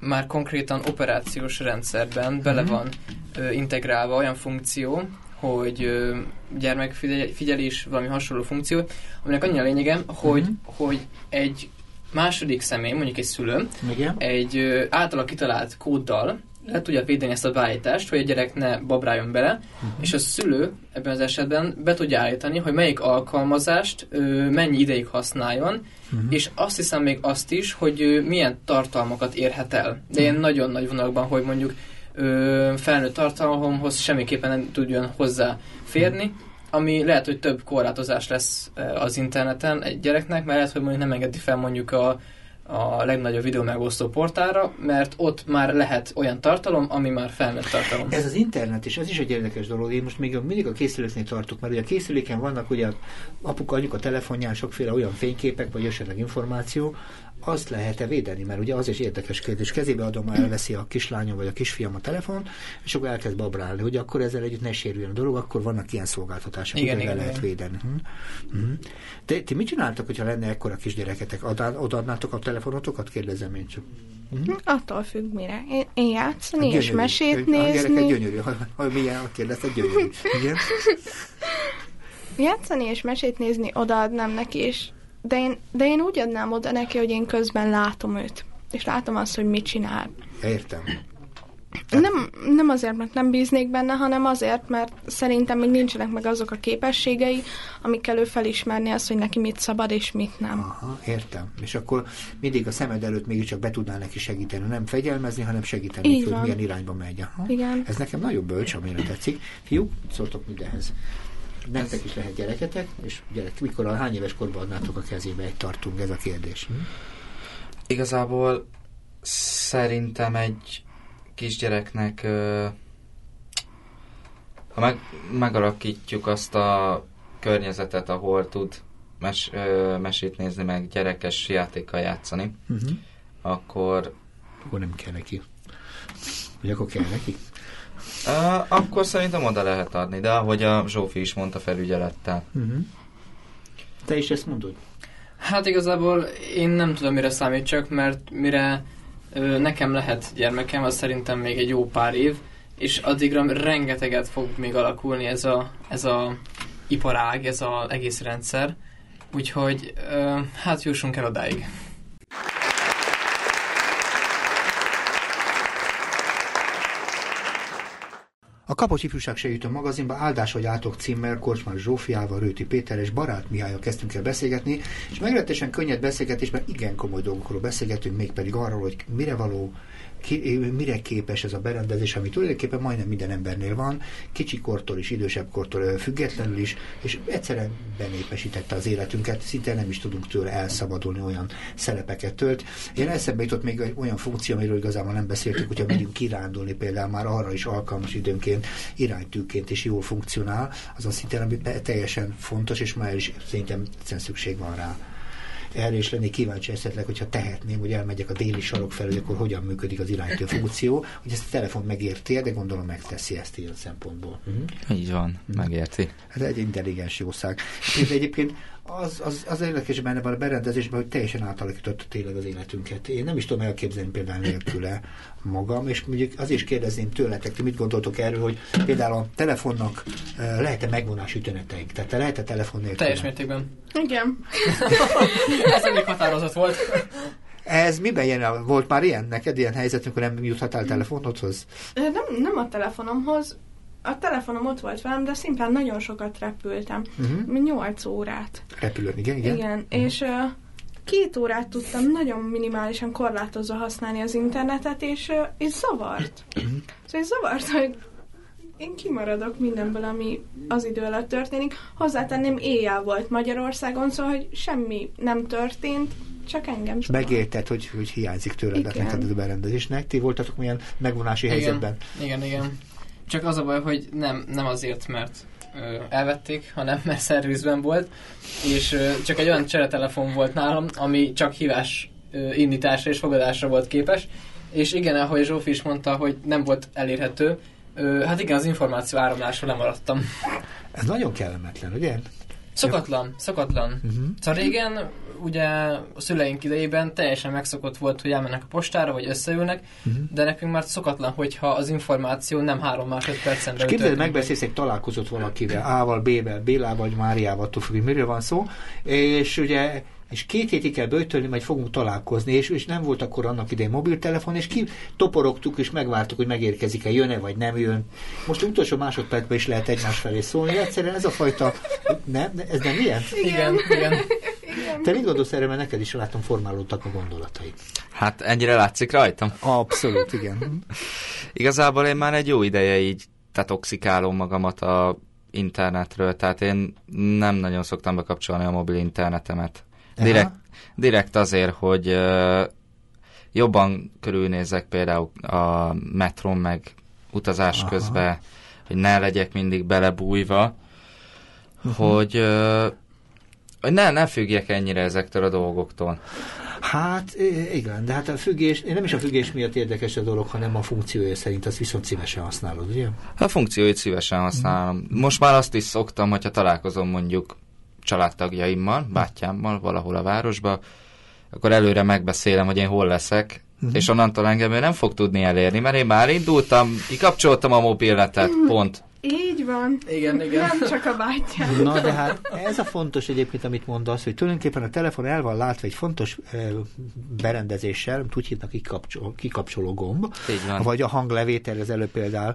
már konkrétan operációs rendszerben bele Mhm. van ö, integrálva olyan funkció, hogy ö, gyermekfigyelés, valami hasonló funkció, aminek annyi a lényege, hogy, Mhm. hogy egy második személy, mondjuk egy szülő, Igen? egy ö, általa kitalált kóddal le tudja védeni ezt a beállítást, hogy a gyerek ne babráljon bele, Mhm. és a szülő ebben az esetben be tudja állítani, hogy melyik alkalmazást ö, mennyi ideig használjon, Mhm. és azt hiszem még azt is, hogy milyen tartalmakat érhet el. De ilyen nagyon nagy vonalakban, hogy mondjuk ö, felnőtt tartalomhoz semmiképpen nem tudjon hozzá férni, ami lehet, hogy több korlátozás lesz az interneten egy gyereknek, mert lehet, hogy mondjuk nem engedi fel mondjuk a, a legnagyobb videó megosztó portára, mert ott már lehet olyan tartalom, ami már felnőtt tartalom. Ez az internet, és ez is egy érdekes dolog. Én most még mindig a készüléknél tartok, mert ugye a készüléken vannak ugye apuka, anyuka telefonján sokféle olyan fényképek, vagy esetleg információ, azt lehet-e védeni? Mert ugye az is érdekes kérdés. Kezébe adom, elveszi a kislányom vagy a kisfiam a telefon, és akkor elkezd babrálni, hogy akkor ezzel együtt ne sérüljön a dolog, akkor vannak ilyen szolgáltatások, Igen, igen, lehet igen. védeni. Hm? Hm. De ti mit csináltak, hogyha lenne ekkora kisgyereketek? Odaadnátok a telefonotokat? Kérdezem én csak. Hm? Attól függ mire. Én, én játszani és Gyönyörű. mesét A nézni. gyönyörű. Ha, ha milyen, ha kérdezted, gyönyörű. Igen? Játszani és mesét nézni odaadnám neki, és de én, de én úgy adnám oda neki, hogy én közben látom őt. És látom azt, hogy mit csinál. Értem. Nem, nem azért, mert nem bíznék benne, hanem azért, mert szerintem még nincsenek meg azok a képességei, amikkel ő felismerni azt, hogy neki mit szabad és mit nem. Aha, értem. És akkor mindig a szemed előtt mégiscsak be tudnál neki segíteni. Nem fegyelmezni, hanem segíteni, Így hogy van. milyen irányba megy. Aha. Igen. Ez nekem nagyon bölcs, amire tetszik. Fiúk, szóltok mindenhez. Nektek is lehet gyereketek, és gyerek, mikor a hány éves korban adnátok a kezébe egy tartunk, ez a kérdés. Hm? Igazából szerintem egy kisgyereknek, ha meg, megalakítjuk azt a környezetet, ahol tud mes, ö, mesét nézni, meg gyerekes játékkal játszani, Uh-huh. akkor, Akkor nem kell neki. Vagy akkor kell neki? Ö, akkor szerintem oda lehet adni, de ahogy a Zsófi is mondta, felügyelettel. Uh-huh. Te is ezt mondod? Hát igazából én nem tudom, mire számítsak, mert mire ö, nekem lehet gyermekem, az szerintem még egy jó pár év, és addigra rengeteget fog még alakulni ez a, ez a iparág, ez az egész rendszer. Úgyhogy ö, hát jussunk el odáig. A Kapos Ifjúság Segítő magazinban Áldás vagy átok címmel Korsmár Zsófiával, Rőti Péter és Barát Mihályal kezdtünk el beszélgetni, és meglehetősen könnyed beszélgetésben igen komoly dolgokról beszélgetünk, mégpedig arról, hogy mire való, mire képes ez a berendezés, ami tulajdonképpen majdnem minden embernél van, kicsi kortól is, idősebb kortól függetlenül is, és egyszerűen benépesítette az életünket, szinte nem is tudunk tőle elszabadulni, olyan szerepeket tölt. Én eszembe jutott még egy olyan funkció, amiről igazából nem beszéltük, hogyha megyünk kirándulni például már arra is alkalmas időnként, iránytűként is jól funkcionál, az azt szintén, ami teljesen fontos, és már is szerintem szükség van rá erre is lennék kíváncsi esetleg, hogyha tehetném, hogy elmegyek a déli sarok felé, akkor hogyan működik az iránytű funkció, hogy ezt a telefon megérti, de gondolom megteszi ezt ilyen szempontból. Uh-huh. Így van, megérti. Hát egy intelligens jószág. És egyébként az, az, az érdekes benne van a berendezésben, hogy teljesen átalakította tényleg az életünket. Én nem is tudom elképzelni például nélküle magam, és mondjuk az is kérdezném tőletek, ti mit gondoltok erről, hogy például a telefonnak eh, lehet-e megvonás üteneteink? Tehát lehet-e telefon nélkül? Teljes mértékben. Igen. Ez elég határozott volt. Ez miben jön? Volt már ilyen? Neked ilyen helyzet, amikor nem juthatál telefonodhoz? Ö, Nem, nem a telefonomhoz. A telefonom ott volt velem, de szimplán nagyon sokat repültem. Uh-huh. Mi 8 órát. Repülőn, igen, igen. Igen, igen. és ö, két órát tudtam nagyon minimálisan korlátozva használni az internetet, és, ö, és zavart. Szóval zavart, hogy én kimaradok mindenből, ami az idő alatt történik. Hozzátenném, éjjel volt Magyarországon, szóval, hogy semmi nem történt, csak engem És zavart. megérted, hogy, hogy hiányzik tőled Igen. a berendezésnek. Ti voltatok milyen megvonási helyzetben? Igen, igen. Csak az a baj, hogy nem, nem azért, mert ö, elvették, hanem mert szervizben volt, és ö, csak egy olyan cseretelefon volt nálam, ami csak hívás ö, indításra és fogadásra volt képes, és igen, ahogy Zsófi is mondta, hogy nem volt elérhető, ö, hát igen, az információ áramlásról lemaradtam. Ez nagyon kellemetlen, ugye? Szokatlan, szokatlan. Uh-huh. Szóval régen, ugye a szüleink idejében teljesen megszokott volt, hogy elmennek a postára, vagy összeülnek, Uh-huh. de nekünk már szokatlan, hogyha az információ nem három másodpercen belül képzeld, megbeszélsz egy találkozott valakivel, A-val, B-vel, Bélával, vagy Máriával, attól függ, miről van szó, és ugye és két hétig kell böjtölni, majd fogunk találkozni, és, és nem volt akkor annak idején mobiltelefon, és ki toporogtuk, és megvártuk, hogy megérkezik-e, jön-e, vagy nem jön. Most utolsó másodpercben is lehet egymás felé szólni, egyszerűen ez a fajta, nem, ez nem ilyen? Igen, igen. Te mit gondolsz erre, mert neked is látom formálódtak a gondolataid. Hát ennyire látszik rajtam. Abszolút, igen. Igazából én már egy jó ideje így detoxikálom magamat a internetről, tehát én nem nagyon szoktam bekapcsolni a mobil internetemet. Direkt, direkt azért, hogy ö, jobban körülnézek például a metron meg utazás Aha. közben, hogy ne legyek mindig belebújva, hogy, ö, hogy ne, ne függjek ennyire ezektől a dolgoktól. Hát igen, de hát a függés, nem is a függés miatt érdekes a dolog, hanem a funkciója szerint azt viszont szívesen használod, ugye? A funkcióit szívesen használom. Most már azt is szoktam, hogyha találkozom mondjuk családtagjaimmal, bátyámmal valahol a városba, akkor előre megbeszélem, hogy én hol leszek, Mhm. és onnantól engem ő nem fog tudni elérni, mert én már indultam, kikapcsoltam a mobiletet, pont. Így van. Igen, igen. Nem csak a bátyám. Na de hát ez a fontos egyébként, amit mondasz, hogy tulajdonképpen a telefon el van látva egy fontos berendezéssel, úgy hívnak kikapcsol, kikapcsoló gomb, Így van. vagy a hanglevétel, az előbb például.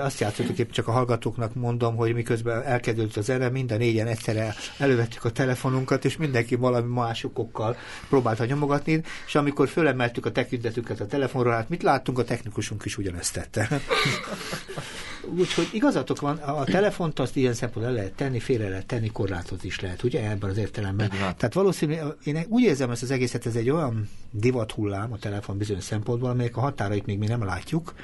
Azt játszottuk épp csak a hallgatóknak mondom, hogy miközben elkezdődött az zene, mind a négyen egyszerre elővettük a telefonunkat, és mindenki valami másokokkal próbálta nyomogatni, és amikor fölemeltük a tekintetüket a telefonról, hát mit láttunk, a technikusunk is ugyanezt tette. Úgyhogy igazatok van, a telefont azt ilyen szempontból el lehet tenni, félre lehet tenni, korlátozni is lehet, ugye ebben az értelemben. Van. Tehát valószínűleg, én úgy érzem ezt az egészet, ez egy olyan divat hullám a telefon bizonyos szempontból, amelyek a határait még mi nem látjuk,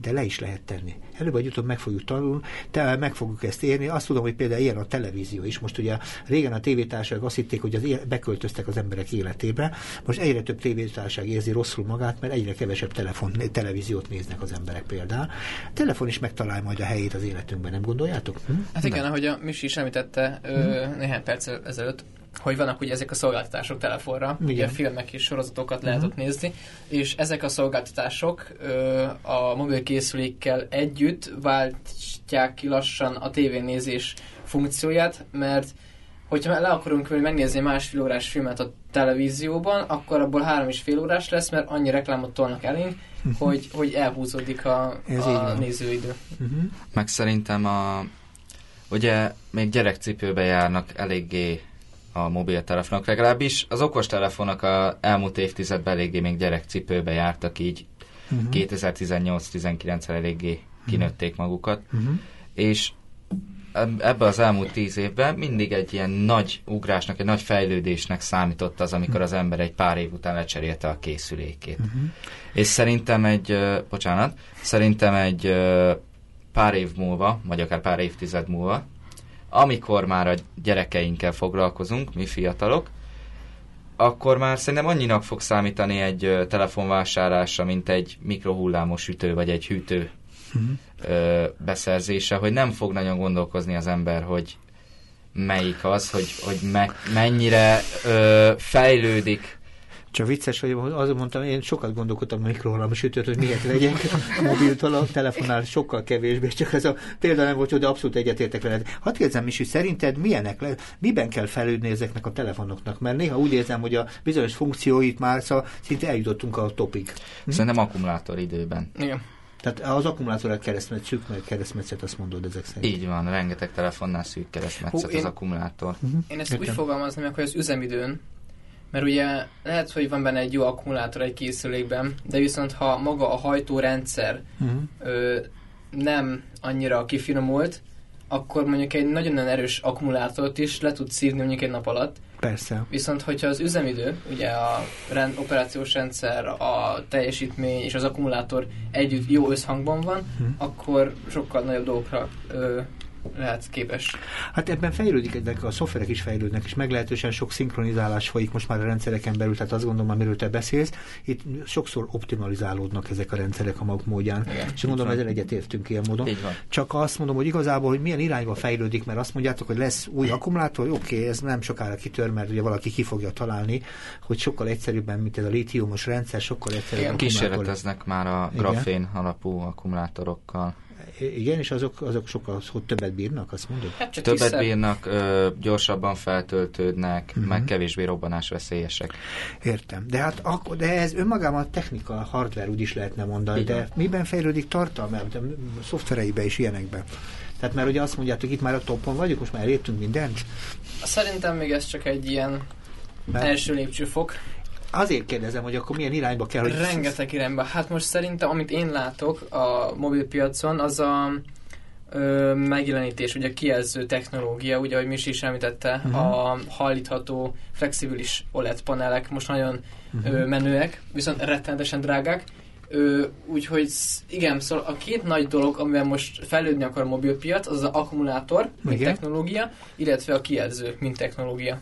de le is lehet tenni. Előbb vagy utóbb meg fogjuk tanulni, te meg fogjuk ezt érni. Azt tudom, hogy például ilyen a televízió is. Most ugye régen a tévétársaság azt hitték, hogy az éle- beköltöztek az emberek életébe. Most egyre több tévétársaság érzi rosszul magát, mert egyre kevesebb telefon, televíziót néznek az emberek például. A telefon is megtalál majd a helyét az életünkben, nem gondoljátok? Hm? Hát igen, ahogy a Misi is említette ö, néhány perc ezelőtt, hogy vannak ugye ezek a szolgáltatások telefonra, Igen. ugye filmek és sorozatokat lehet ott nézni, és ezek a szolgáltatások ö, a mobilkészülékkel együtt váltják ki lassan a tévénézés funkcióját, mert hogyha le akarunk ülni megnézni másfél órás filmet a televízióban, akkor abból három és fél órás lesz, mert annyi reklámot tolnak elénk, hogy, hogy elhúzódik a, Ez a nézőidő. Uh-huh. Meg szerintem a, ugye még gyerekcipőbe járnak eléggé a mobiltelefonok, legalábbis az okostelefonok a elmúlt évtizedben eléggé még gyerekcipőbe jártak, így Uh-huh. 2018-19-re eléggé kinőtték magukat, Uh-huh. és eb- ebbe az elmúlt tíz évben mindig egy ilyen nagy ugrásnak, egy nagy fejlődésnek számított az, amikor az ember egy pár év után lecserélte a készülékét. Uh-huh. És szerintem egy, bocsánat, szerintem egy pár év múlva, vagy akár pár évtized múlva, amikor már a gyerekeinkkel foglalkozunk, mi fiatalok, akkor már szerintem annyinak fog számítani egy telefonvásárlása, mint egy mikrohullámos sütő, vagy egy hűtő Uh-huh. ö, beszerzése, hogy nem fog nagyon gondolkozni az ember, hogy melyik az, hogy, hogy me, mennyire ö, fejlődik Csak vicces, hogy azon mondtam, én sokat gondolkodtam a mikrohullámos sütőt, hogy miért vegyek mobil tele- telefonnál sokkal kevésbé, csak ez a példa nem volt, de abszolút egyetértek veled. Hadd kérdezem is, hogy szerinted milyenek le, miben kell fejlődni ezeknek a telefonoknak? Mert néha úgy érzem, hogy a bizonyos funkcióit már szinte eljutottunk a topig. Szerintem akkumulátor időben. Igen. Tehát az akkumulátor keresztmetszet, szűk meg keresztmetszet, azt mondod ezek szerint. Így van, rengeteg telefonnál szűk keresztmetszet Hú, az én- akkumulátor. Uh-huh. Én ezt úgy Értem. fogalmaznám meg, hogy az üzemidőn, Mert ugye lehet, hogy van benne egy jó akkumulátor egy készülékben, de viszont ha maga a hajtórendszer Uh-huh. ö, nem annyira kifinomult, akkor mondjuk egy nagyon erős akkumulátort is le tud szívni mondjuk egy nap alatt. Persze. Viszont, hogyha az üzemidő, ugye a rend, operációs rendszer, a teljesítmény és az akkumulátor együtt jó összhangban van, Hm. akkor sokkal nagyobb dolgokra ö, lehet képes. Hát ebben fejlődik, ezek a szoftverek is fejlődnek, és meglehetősen sok szinkronizálás folyik most már a rendszereken belül, tehát azt gondolom, amiről te beszélsz, itt sokszor optimalizálódnak ezek a rendszerek a maguk módján. Igen. És van. ezzel egyetértünk ilyen módon. Csak azt mondom, hogy igazából, hogy milyen irányba fejlődik, mert azt mondjátok, hogy lesz új akkumulátor, oké, okay, ez nem sokára kitör, mert ugye valaki ki fogja találni, hogy sokkal egyszerűbben, mint ez a lítiumos rendszer, sokkal egyszerűbb Igen, Kísérleteznek már a Igen. grafén alapú akkumulátorokkal. Igen, és azok, azok sokkal hogy többet bírnak, azt mondod? Hát csak Többet vissza- bírnak, ö, gyorsabban feltöltődnek, Mhm. meg kevésbé robbanásveszélyesek. Értem. De hát akkor, de ez önmagában a technika, a hardware úgy is lehetne mondani, Igen. de miben fejlődik tartalma, szoftvereibe és ilyenekbe? Tehát már ugye azt mondjátok, itt már a topon vagyunk, most már elértünk mindent. Szerintem még ez csak egy ilyen Mert első lépcsőfok. Azért kérdezem, hogy akkor milyen irányba kell, hogy... Rengeteg irányba. Hát most szerintem, amit én látok a mobilpiacon, az a ö, megjelenítés, ugye a kijelző technológia, ugye, ahogy Misi is említette, Mhm. a hallítható, flexibilis OLED panelek most nagyon Mhm. ö, menőek, viszont rettenetesen drágák. Ö, úgyhogy igen, szóval a két nagy dolog, amivel most fejlődni akar a mobilpiac, az az akkumulátor, mint Igen. technológia, illetve a kijelző, mint technológia.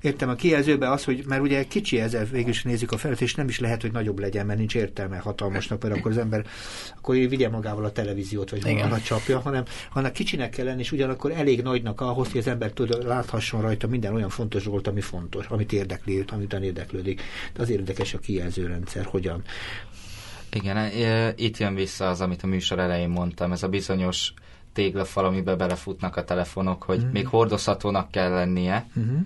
Értem a kijelzőbe az, hogy mert ugye kicsi ezzel végül is nézzük a felét, és nem is lehet, hogy nagyobb legyen, mert nincs értelme hatalmasnak, mert akkor az ember akkor vigye magával a televíziót, vagy Igen. a csapja, hanem, hanem kicsinek kell lenni, és ugyanakkor elég nagynak ahhoz, hogy az ember tud, láthasson rajta minden olyan fontos dolgot, ami fontos, amit érdekli őt, amit érdeklődik. De az érdekes a kijelzőrendszer, hogyan. Igen, e, itt jön vissza az, amit a műsor elején mondtam, ez a bizonyos téglafal, amiben belefutnak a telefonok, hogy Mhm. még hordozhatónak kell lennie, Uh-huh.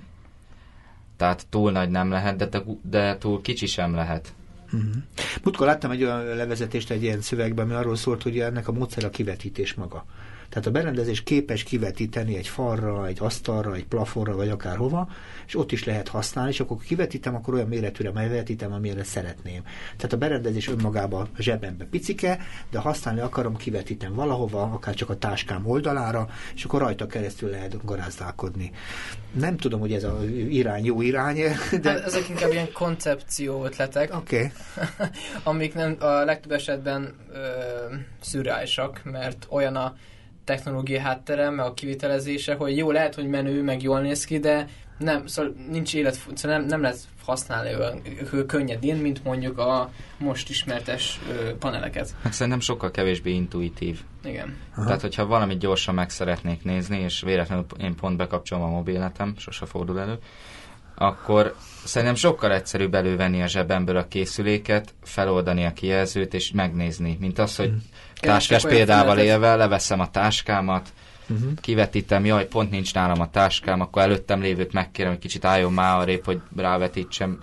Tehát túl nagy nem lehet, de, te- de túl kicsi sem lehet. Uh-huh. Múltkor láttam egy olyan levezetést egy ilyen szövegben, ami arról szólt, hogy ennek a módszer a kivetítés maga. Tehát a berendezés képes kivetíteni egy falra, egy asztalra, egy plafonra, vagy akárhova, és ott is lehet használni, és akkor kivetítem, akkor olyan méretűre megvetítem, amilyenre szeretném. Tehát a berendezés önmagában a zsebembe picike, de ha használni akarom, kivetítem valahova, akár csak a táskám oldalára, és akkor rajta keresztül lehet garázdálkodni. Nem tudom, hogy ez a irány jó irány, De de... ezek inkább ilyen koncepció ötletek. Okay. amik nem a legtöbb esetben ö, szürreálisak, mert olyan a technológia háttere, meg a kivitelezése, hogy jó, lehet, hogy menő, meg jól néz ki, de nem, szóval nincs élet, szóval nem, nem lehet használni olyan könnyedén, mint mondjuk a most ismertes ö, paneleket. Meg szerintem sokkal kevésbé intuitív. Igen. Aha. Tehát, hogyha valamit gyorsan meg szeretnék nézni, és véletlenül én pont bekapcsolom a mobiletem, sose fordul elő, akkor szerintem sokkal egyszerűbb elővenni a zsebemből a készüléket, feloldani a kijelzőt, és megnézni, mint az, hogy táskás Keresek olyan példával élve, leveszem a táskámat, Uh-huh. kivetítem, jaj, pont nincs nálam a táskám, akkor előttem lévőt megkérem, hogy kicsit álljon már arrébb, hogy rávetítsem.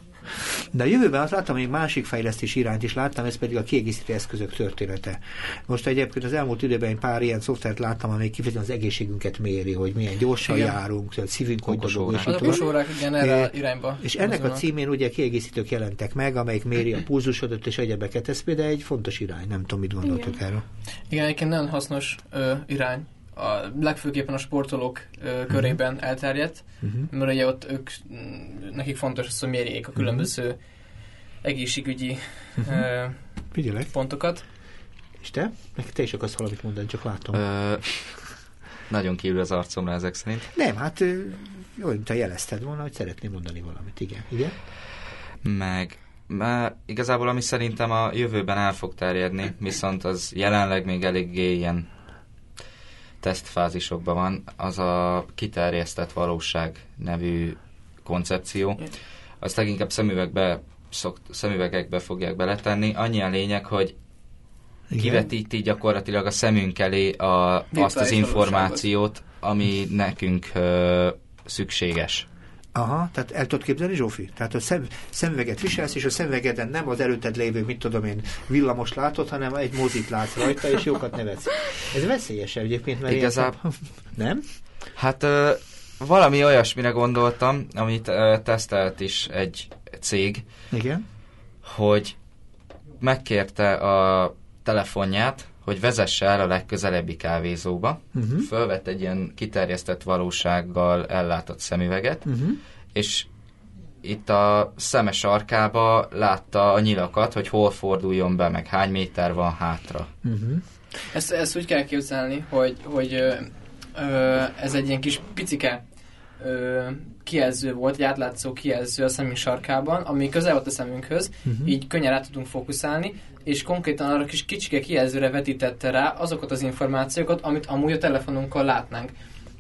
De a jövőben azt láttam, hogy egy másik fejlesztés irányt is láttam, ez pedig a kiegészítő eszközök története. Most egyébként az elmúlt időben egy pár ilyen szoftvert láttam, amely kifejezetten az egészségünket méri, hogy milyen gyorsan Igen. járunk, a szívünk hogy dobog, és Az tovább. okos órák igen erre É, a irányba. És ennek a címén ugye kiegészítők jelentek meg, amelyik méri a pulzusodat és egyebeket. Ez például egy fontos irány, nem tudom, mit gondoltok erről. Igen, egyébként nagyon hasznos ö, irány. A, legfőképpen a sportolók ö, körében elterjedt, Uh-huh. mert ugye ott ők, nekik fontos az, hogy mérjék a különböző egészségügyi ö, Figyelek. pontokat. És te? Meg te is akarsz valamit mondani, csak látom. Ö, nagyon kívül az arcomra ezek szerint. Nem, hát ö, jó, mint te jelezted volna, hogy szeretném mondani valamit. Igen. Igen? Meg mert igazából ami szerintem a jövőben el fog terjedni, viszont az jelenleg még eléggé ilyen tesztfázisokban van, az a kiterjesztett valóság nevű koncepció. Azt leginkább szemüvegbe szokt, szemüvegekbe fogják beletenni. Annyi a lényeg, hogy Igen. kivetíti gyakorlatilag a szemünk elé a, azt az információt, ami nekünk ö, szükséges. Aha, tehát el tudod képzelni, Zsófi? Tehát a szem, szemüveget viselsz, és a szemüvegeden nem az előtted lévő, mit tudom én, villamos látod, hanem egy mozit látsz rajta, és jókat nevetsz. Ez veszélyes egyébként, mert Igazából- Nem? Hát ö, valami olyasmire gondoltam, amit ö, tesztelt is egy cég, Igen. hogy megkérte a telefonját, hogy vezesse el a legközelebbi kávézóba. Uh-huh. Fölvett egy ilyen kiterjesztett valósággal ellátott szemüveget, Uh-huh. és itt a szeme sarkába látta a nyilakat, hogy hol forduljon be, meg hány méter van hátra. Uh-huh. Ezt, ezt úgy kell képzelni, hogy, hogy ö, ö, ez egy ilyen kis picike ö, kijelző volt, egy átlátszó kijelző a szemünk sarkában, ami közel volt a szemünkhöz, Uh-huh. így könnyen rá tudunk fókuszálni, és konkrétan arra kis kicsike kijelzőre vetítette rá azokat az információkat, amit amúgy a telefonunkkal látnánk.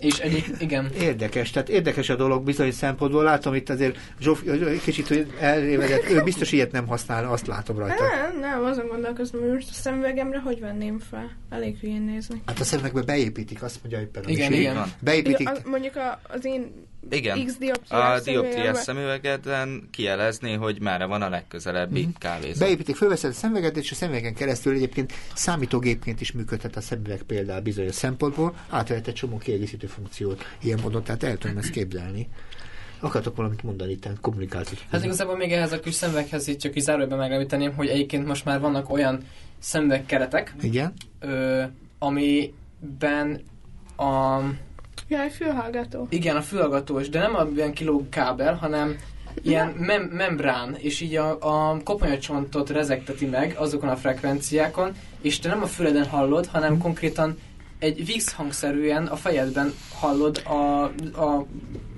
És egyik, igen, Érdekes, tehát érdekes a dolog bizonyos szempontból. Látom itt azért Zsóf, egy kicsit hogy elrévedett, ő biztos ilyet nem használ, azt látom rajta. Nem, nem, azon gondolkoztam, hogy most a szemüvegemre hogy venném fel. Elég hülyén nézni. Hát a szemekbe beépítik, azt mondja éppen a Igen, igen. Beépítik. A, mondjuk a, az én Igen. X dioptriás A dioptriás szemüvegeden kijelezné, hogy merre van a legközelebbi Mhm. kávézó. Beépítik, fölveszed a szemüveget, és a szemüvegen keresztül egyébként számítógépként is működhet a szemüveg például bizonyos szempontból, átvehet egy csomó kiegészítő funkciót ilyen módon, tehát el tudom ezt képzelni. Akartok valamit mondani itt, kommunikációt? Hát igazából még ehhez a kis szemüveghez itt csak is zárójelben megemlíteném, hogy egyébként most már vannak olyan szemüvegkeretek, Igen? ö, amiben a, Jaj, fülhallgató. igen, a fülhallgatós, de nem a ilyen kiló kábel, hanem ilyen mem- membrán, és így a, a koponyacsontot rezekteti meg azokon a frekvenciákon, és te nem a füleden hallod, hanem konkrétan egy VIX hangszerűen a fejedben hallod a, a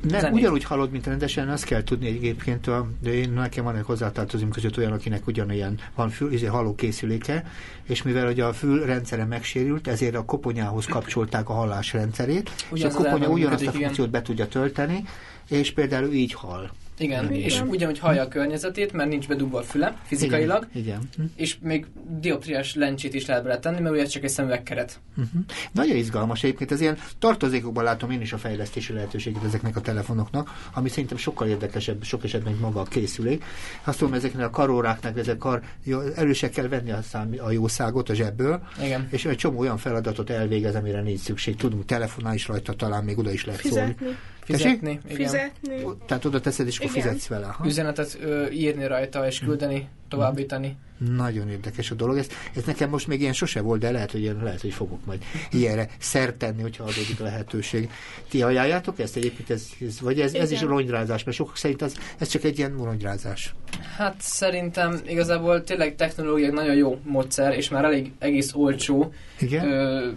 Nem, zenét. ugyanúgy hallod, mint rendesen, azt kell tudni egyébként, a, de én nekem van egy hozzátartozom között olyan, akinek ugyanolyan van fül, izé, halló készüléke, és mivel hogy a fülrendszere megsérült, ezért a koponyához kapcsolták a hallásrendszerét, és a koponya ugyanazt a működik, igen. funkciót be tudja tölteni, és például így hall. Igen, Igen. és ugyanúgy hallja a környezetét, mert nincs bedugva a füle fizikailag, Igen. igen. Hm. és még dioptriás lencsét is lehet bele tenni, mert ugye ez csak egy szemüvegkeret. Uh-huh. Nagyon izgalmas egyébként, ez ilyen tartozékokban látom én is a fejlesztési lehetőséget ezeknek a telefonoknak, ami szerintem sokkal érdekesebb, sok esetben, mint maga a készülék. Azt tudom, ezeknek a karóráknak, ezek kar, jó, előse kell venni a, szám, a jószágot a zsebből, Igen. és egy csomó olyan feladatot elvégez, amire nincs szükség. Tudunk telefonálni is rajta, talán még oda is lehet szólni. Fizetni. Fizetni, igen. Fizetni. Tehát oda teszed, és Igen. fizetsz vele. Ha? Üzenetet ö, írni rajta, és küldeni, továbbítani. Nagyon érdekes a dolog. Ez, ez nekem most még ilyen sose volt, de lehet, hogy, ilyen, lehet, hogy fogok majd ilyenre szert tenni, hogyha adódik a lehetőség. Ti ajánljátok ezt egyébként? Ez, ez, vagy ez, ez is Igen. ronyrázás? Mert sokak szerint az, ez csak egy ilyen ronyrázás. Hát szerintem igazából tényleg technológiai nagyon jó módszer, és már elég egész olcsó Igen? ö,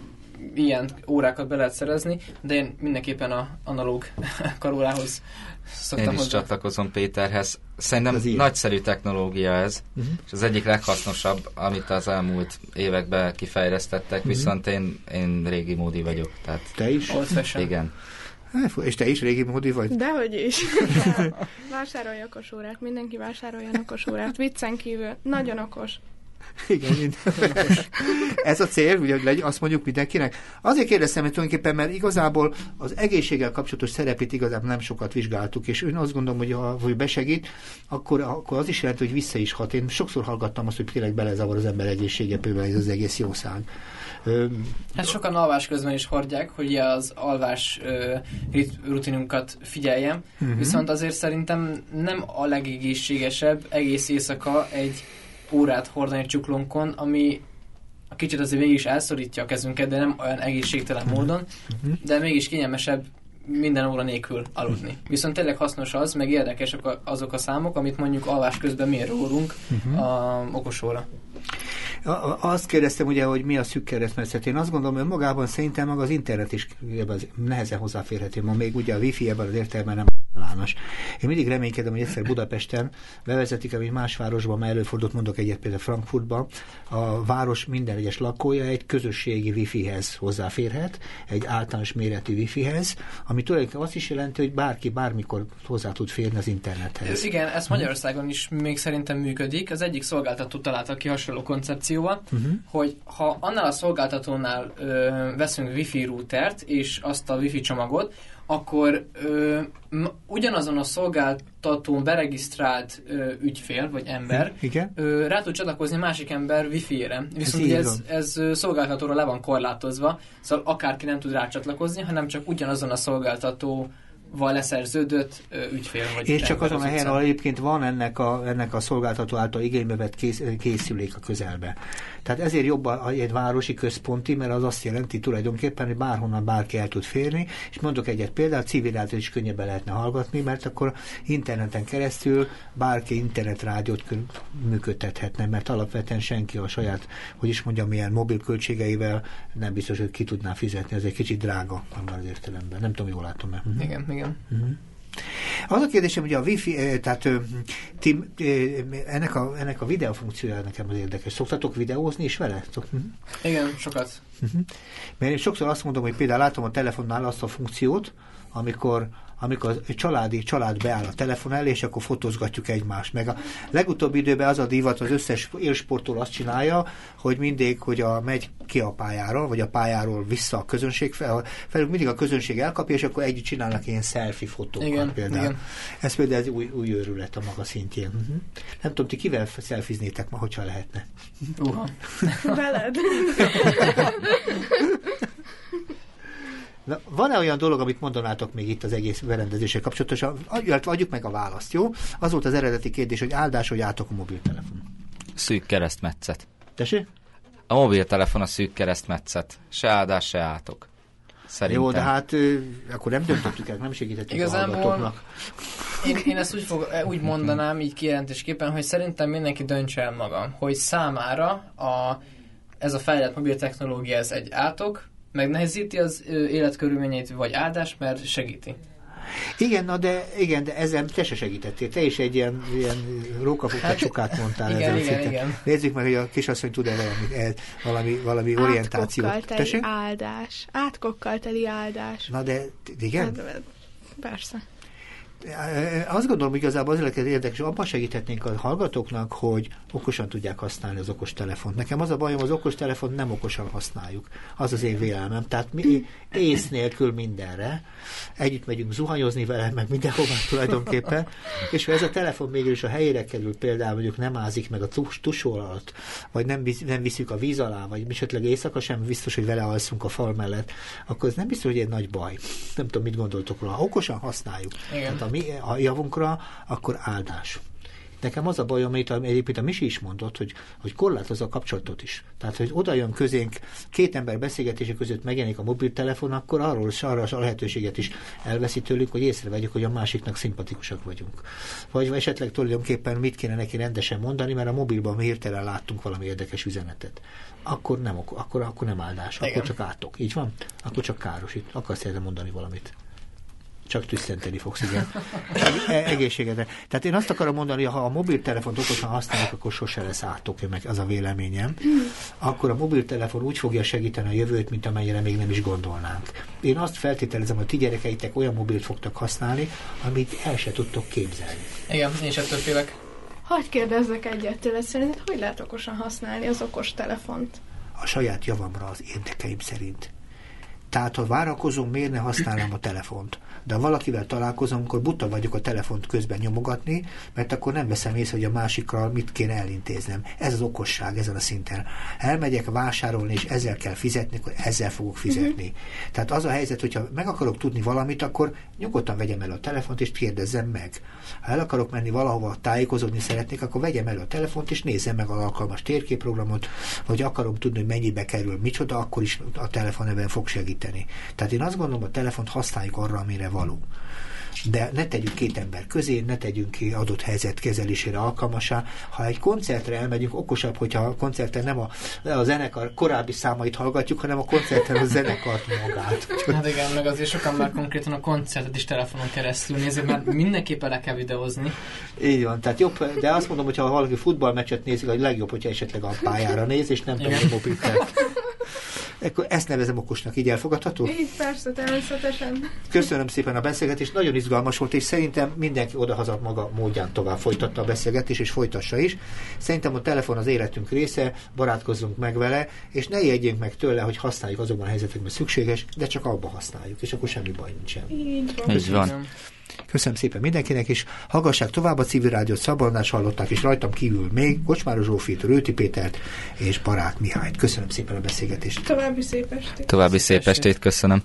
ilyen órákat be lehet szerezni, de én mindenképpen a analóg karórához szoktam Én is hozzá. csatlakozom Péterhez. Szerintem ilyen. nagyszerű technológia ez, Uh-huh. és az egyik leghasznosabb, amit az elmúlt években kifejlesztettek, Mhm. viszont én, én régi módi vagyok, tehát Te is? Old igen. És te is régi módi vagy? Dehogy is. Vásárolj okos órát, mindenki vásároljon okos órát. Viccen kívül, nagyon okos. Igen, mind. Ez a cél, ugye, hogy legyen, azt mondjuk mindenkinek. Azért kérdeztem, hogy tulajdonképpen, mert igazából az egészséggel kapcsolatos szerepét igazából nem sokat vizsgáltuk, és én azt gondolom, hogy ha hogy besegít, akkor, akkor az is jelenti, hogy vissza is hat. Én sokszor hallgattam azt, hogy tényleg belezavar az ember egészsége, például ez az egész jószág. Hát sokan alvás közben is hordják, hogy az alvás rit- rutinunkat figyeljem, Mhm. viszont azért szerintem nem a legegészségesebb egész éjszaka egy órát hordani csuklónkon, ami a kicsit azért végig is elszorítja a kezünket, de nem olyan egészségtelen módon, de mégis kényelmesebb minden óra nélkül aludni. Viszont tényleg hasznos az, meg érdekesek azok a számok, amit mondjuk alvás közben miért rólunk Mhm. a okos óra. A- a- Azt kérdeztem ugye, hogy mi a szűk keresztmetszet. Én azt gondolom, hogy magában szerintem maga az internet is nehezen hozzáférhető. Ma még ugye a wifi ebben az értelemben nem általános. Én mindig reménykedem, hogy egyszer Budapesten bevezetik, amit más városban, már előfordult, mondok egyet például Frankfurtban, a város minden egyes lakója egy közösségi wifihez hozzáférhet, egy általános méretű wifihez, ami tulajdonképpen azt is jelenti, hogy bárki bármikor hozzá tud férni az internethez. Igen, ez Magyarországon is még szerintem működik. Az egyik szolgáltató találta ki hasonló koncepcióval, Uh-huh. hogy ha annál a szolgáltatónál ö, veszünk wifi routert és azt a wifi csomagot, akkor ö, ugyanazon a szolgáltatón beregisztrált ö, ügyfél vagy ember Igen? ö, rá tud csatlakozni másik ember wifi-ére. Viszont ez, ez ö, szolgáltatóra le van korlátozva, szóval akárki nem tud rácsatlakozni, hanem csak ugyanazon a szolgáltató val leszerződött ügyfél. Vagy És csak azon a helyen, ahol egyébként van ennek a, ennek a szolgáltató által igénybe vett kész, készülék a közelbe. Tehát ezért jobb egy városi központi, mert az azt jelenti tulajdonképpen, hogy bárhonnan bárki el tud férni, és mondok egyet példát, civil rádiót is könnyebben lehetne hallgatni, mert akkor interneten keresztül bárki internetrádiót kö- működtethetne, mert alapvetően senki a saját, hogy is mondjam, milyen mobil költségeivel nem biztos, hogy ki tudná fizetni, ez egy kicsit drága abban az értelemben. Nem tudom, jól látom-e. Mhm. Igen, igen. Az a kérdésem, hogy a wifi, eh, tehát ti, ennek a, ennek a videó funkciója nekem az érdekes. Szoktatok videózni is vele? Mhm. Igen, sokat. Mert én sokszor azt mondom, hogy például látom a telefonnál azt a funkciót, amikor amikor a családi család beáll a telefon elé, és akkor fotózgatjuk egymást. Meg a legutóbbi időben az a divat, az összes élsportól azt csinálja, hogy mindig, hogy a, megy ki a pályáról, vagy a pályáról vissza a közönség fel, felül mindig a közönség elkapja, és akkor együtt csinálnak ilyen selfie fotókat Igen, például. igen. Ez például egy új, új őrület a maga szintjén. Uh-huh. Nem tudom, ti kivel szelfiznétek ma, hogyha lehetne? Uha. Veled. Na, van-e olyan dolog, amit mondanátok még itt az egész berendezéssel kapcsolatosan? Illetve adjuk meg a választ, jó? Az volt az eredeti kérdés, hogy áldás, hogy átok a mobiltelefon. Szűk keresztmetszet. Tessék? A mobiltelefon a szűk keresztmetszet. Se áldás, se átok. Szerintem. Jó, de hát akkor nem döntöttük el, nem segítettük Igazából- a hallgatóknak. Én, én ezt úgy, fog, úgy mondanám, így kijelentésképpen, hogy szerintem mindenki döntse el maga, hogy számára a, ez a fejlett mobil technológia ez egy átok, megnehezíti az életkörülményeit, vagy áldás, mert segíti. Igen, na de, igen, de ezzel te se segítettél. Te is egy ilyen, ilyen rókafogtat Hát, csokát mondtál igen, a igen, szinten. igen. Nézzük meg, hogy a kisasszony tud-e valami, valami, valami orientációt. Átkokkal teli Tessék? áldás. Átkokkal teli áldás. Na de, igen? Hát, Persze. Azt gondolom, hogy igazából azért lehet érdekes, hogy abban segíthetnénk a hallgatóknak, hogy okosan tudják használni az okos telefont. Nekem az a bajom, az okos telefont nem okosan használjuk. Az az én vélelmem. Tehát mi ész nélkül mindenre. Együtt megyünk zuhanyozni vele, meg mindenhová tulajdonképpen. És ha ez a telefon mégis a helyére kerül, például mondjuk nem ázik meg a tus, tusol alatt, vagy nem, nem viszük a víz alá, vagy esetleg éjszaka sem biztos, hogy vele alszunk a fal mellett, akkor ez nem biztos, hogy egy nagy baj. Nem tudom, mit gondoltok róla. Okosan használjuk. Igen. Tehát mi a javunkra, akkor áldás. Nekem az a bajom, amit egyébként a Misi is mondott, hogy, hogy korlátozza a kapcsolatot is. Tehát, hogy oda jön közénk, két ember beszélgetése között megjelenik a mobiltelefon, akkor arról is arra a lehetőséget is elveszi tőlük, hogy észrevegyük, hogy a másiknak szimpatikusak vagyunk. Vagy esetleg tulajdonképpen mit kéne neki rendesen mondani, mert a mobilban mi hirtelen láttunk valami érdekes üzenetet. Akkor nem, akkor, akkor nem áldás, akkor Igen. csak átok. Így van? Akkor csak károsít. Akarsz erre mondani valamit? Csak tüsszenteni fogsz, igen. E- egészségedre. Tehát én azt akarom mondani, hogy ha a mobiltelefont okosan használjuk, akkor sose lesz átok, meg az a véleményem. Akkor a mobiltelefon úgy fogja segíteni a jövőt, mint amennyire még nem is gondolnánk. Én azt feltételezem, hogy ti gyerekeitek olyan mobilt fogtak használni, amit el se tudtok képzelni. Igen, én is ettől félek. Hagy kérdezzek egyet tőled, szerinted hogy lehet okosan használni az okos telefont? A saját javamra az érdekeim szerint. Tehát, ha várakozom, miért ne használnám a telefont? De ha valakivel találkozom, akkor buta vagyok a telefont közben nyomogatni, mert akkor nem veszem észre, hogy a másikkal mit kéne elintéznem. Ez az okosság ezen a szinten. Elmegyek vásárolni, és ezzel kell fizetni, akkor ezzel fogok fizetni. Uh-huh. Tehát az a helyzet, hogyha meg akarok tudni valamit, akkor nyugodtan vegyem el a telefont, és kérdezzem meg. Ha el akarok menni valahova tájékozódni szeretnék, akkor vegyem el a telefont, és nézzem meg az alkalmas térképprogramot, vagy akarom tudni, hogy mennyibe kerül, micsoda, akkor is a telefon ebben fog segíteni. Tehát én azt gondolom, a telefont használjuk arra, amire való. De ne tegyünk két ember közé, ne tegyünk ki adott helyzet kezelésére alkalmasá. Ha egy koncertre elmegyünk, okosabb, hogyha a koncerten nem a, a zenekar korábbi számait hallgatjuk, hanem a koncerten a zenekart magát. Hát igen, meg azért sokan már konkrétan a koncertet is telefonon keresztül nézik, mert mindenképpen le kell videózni. Így van, tehát jobb, de azt mondom, hogy ha valaki futballmeccset nézik, hogy legjobb, hogyha esetleg a pályára néz, és nem pedig a mobiltel. Akkor ezt nevezem okosnak, így elfogadható? Így persze, természetesen. Köszönöm szépen a beszélgetést, nagyon izgalmas volt, és szerintem mindenki odahaza maga módján tovább folytatta a beszélgetést, és folytassa is. Szerintem a telefon az életünk része, barátkozzunk meg vele, és ne jegyünk meg tőle, hogy használjuk azokban a helyzetekben szükséges, de csak abba használjuk, és akkor semmi baj nincsen. Így van. Így van. Köszönöm szépen mindenkinek, és hallgassák tovább a civil rádiót, Szabolnás hallották, és rajtam kívül még Kocsmáros Zsófit, Rőti Pétert és Barát Mihályt. Köszönöm szépen a beszélgetést. További szép estét. További Szép szép estét köszönöm.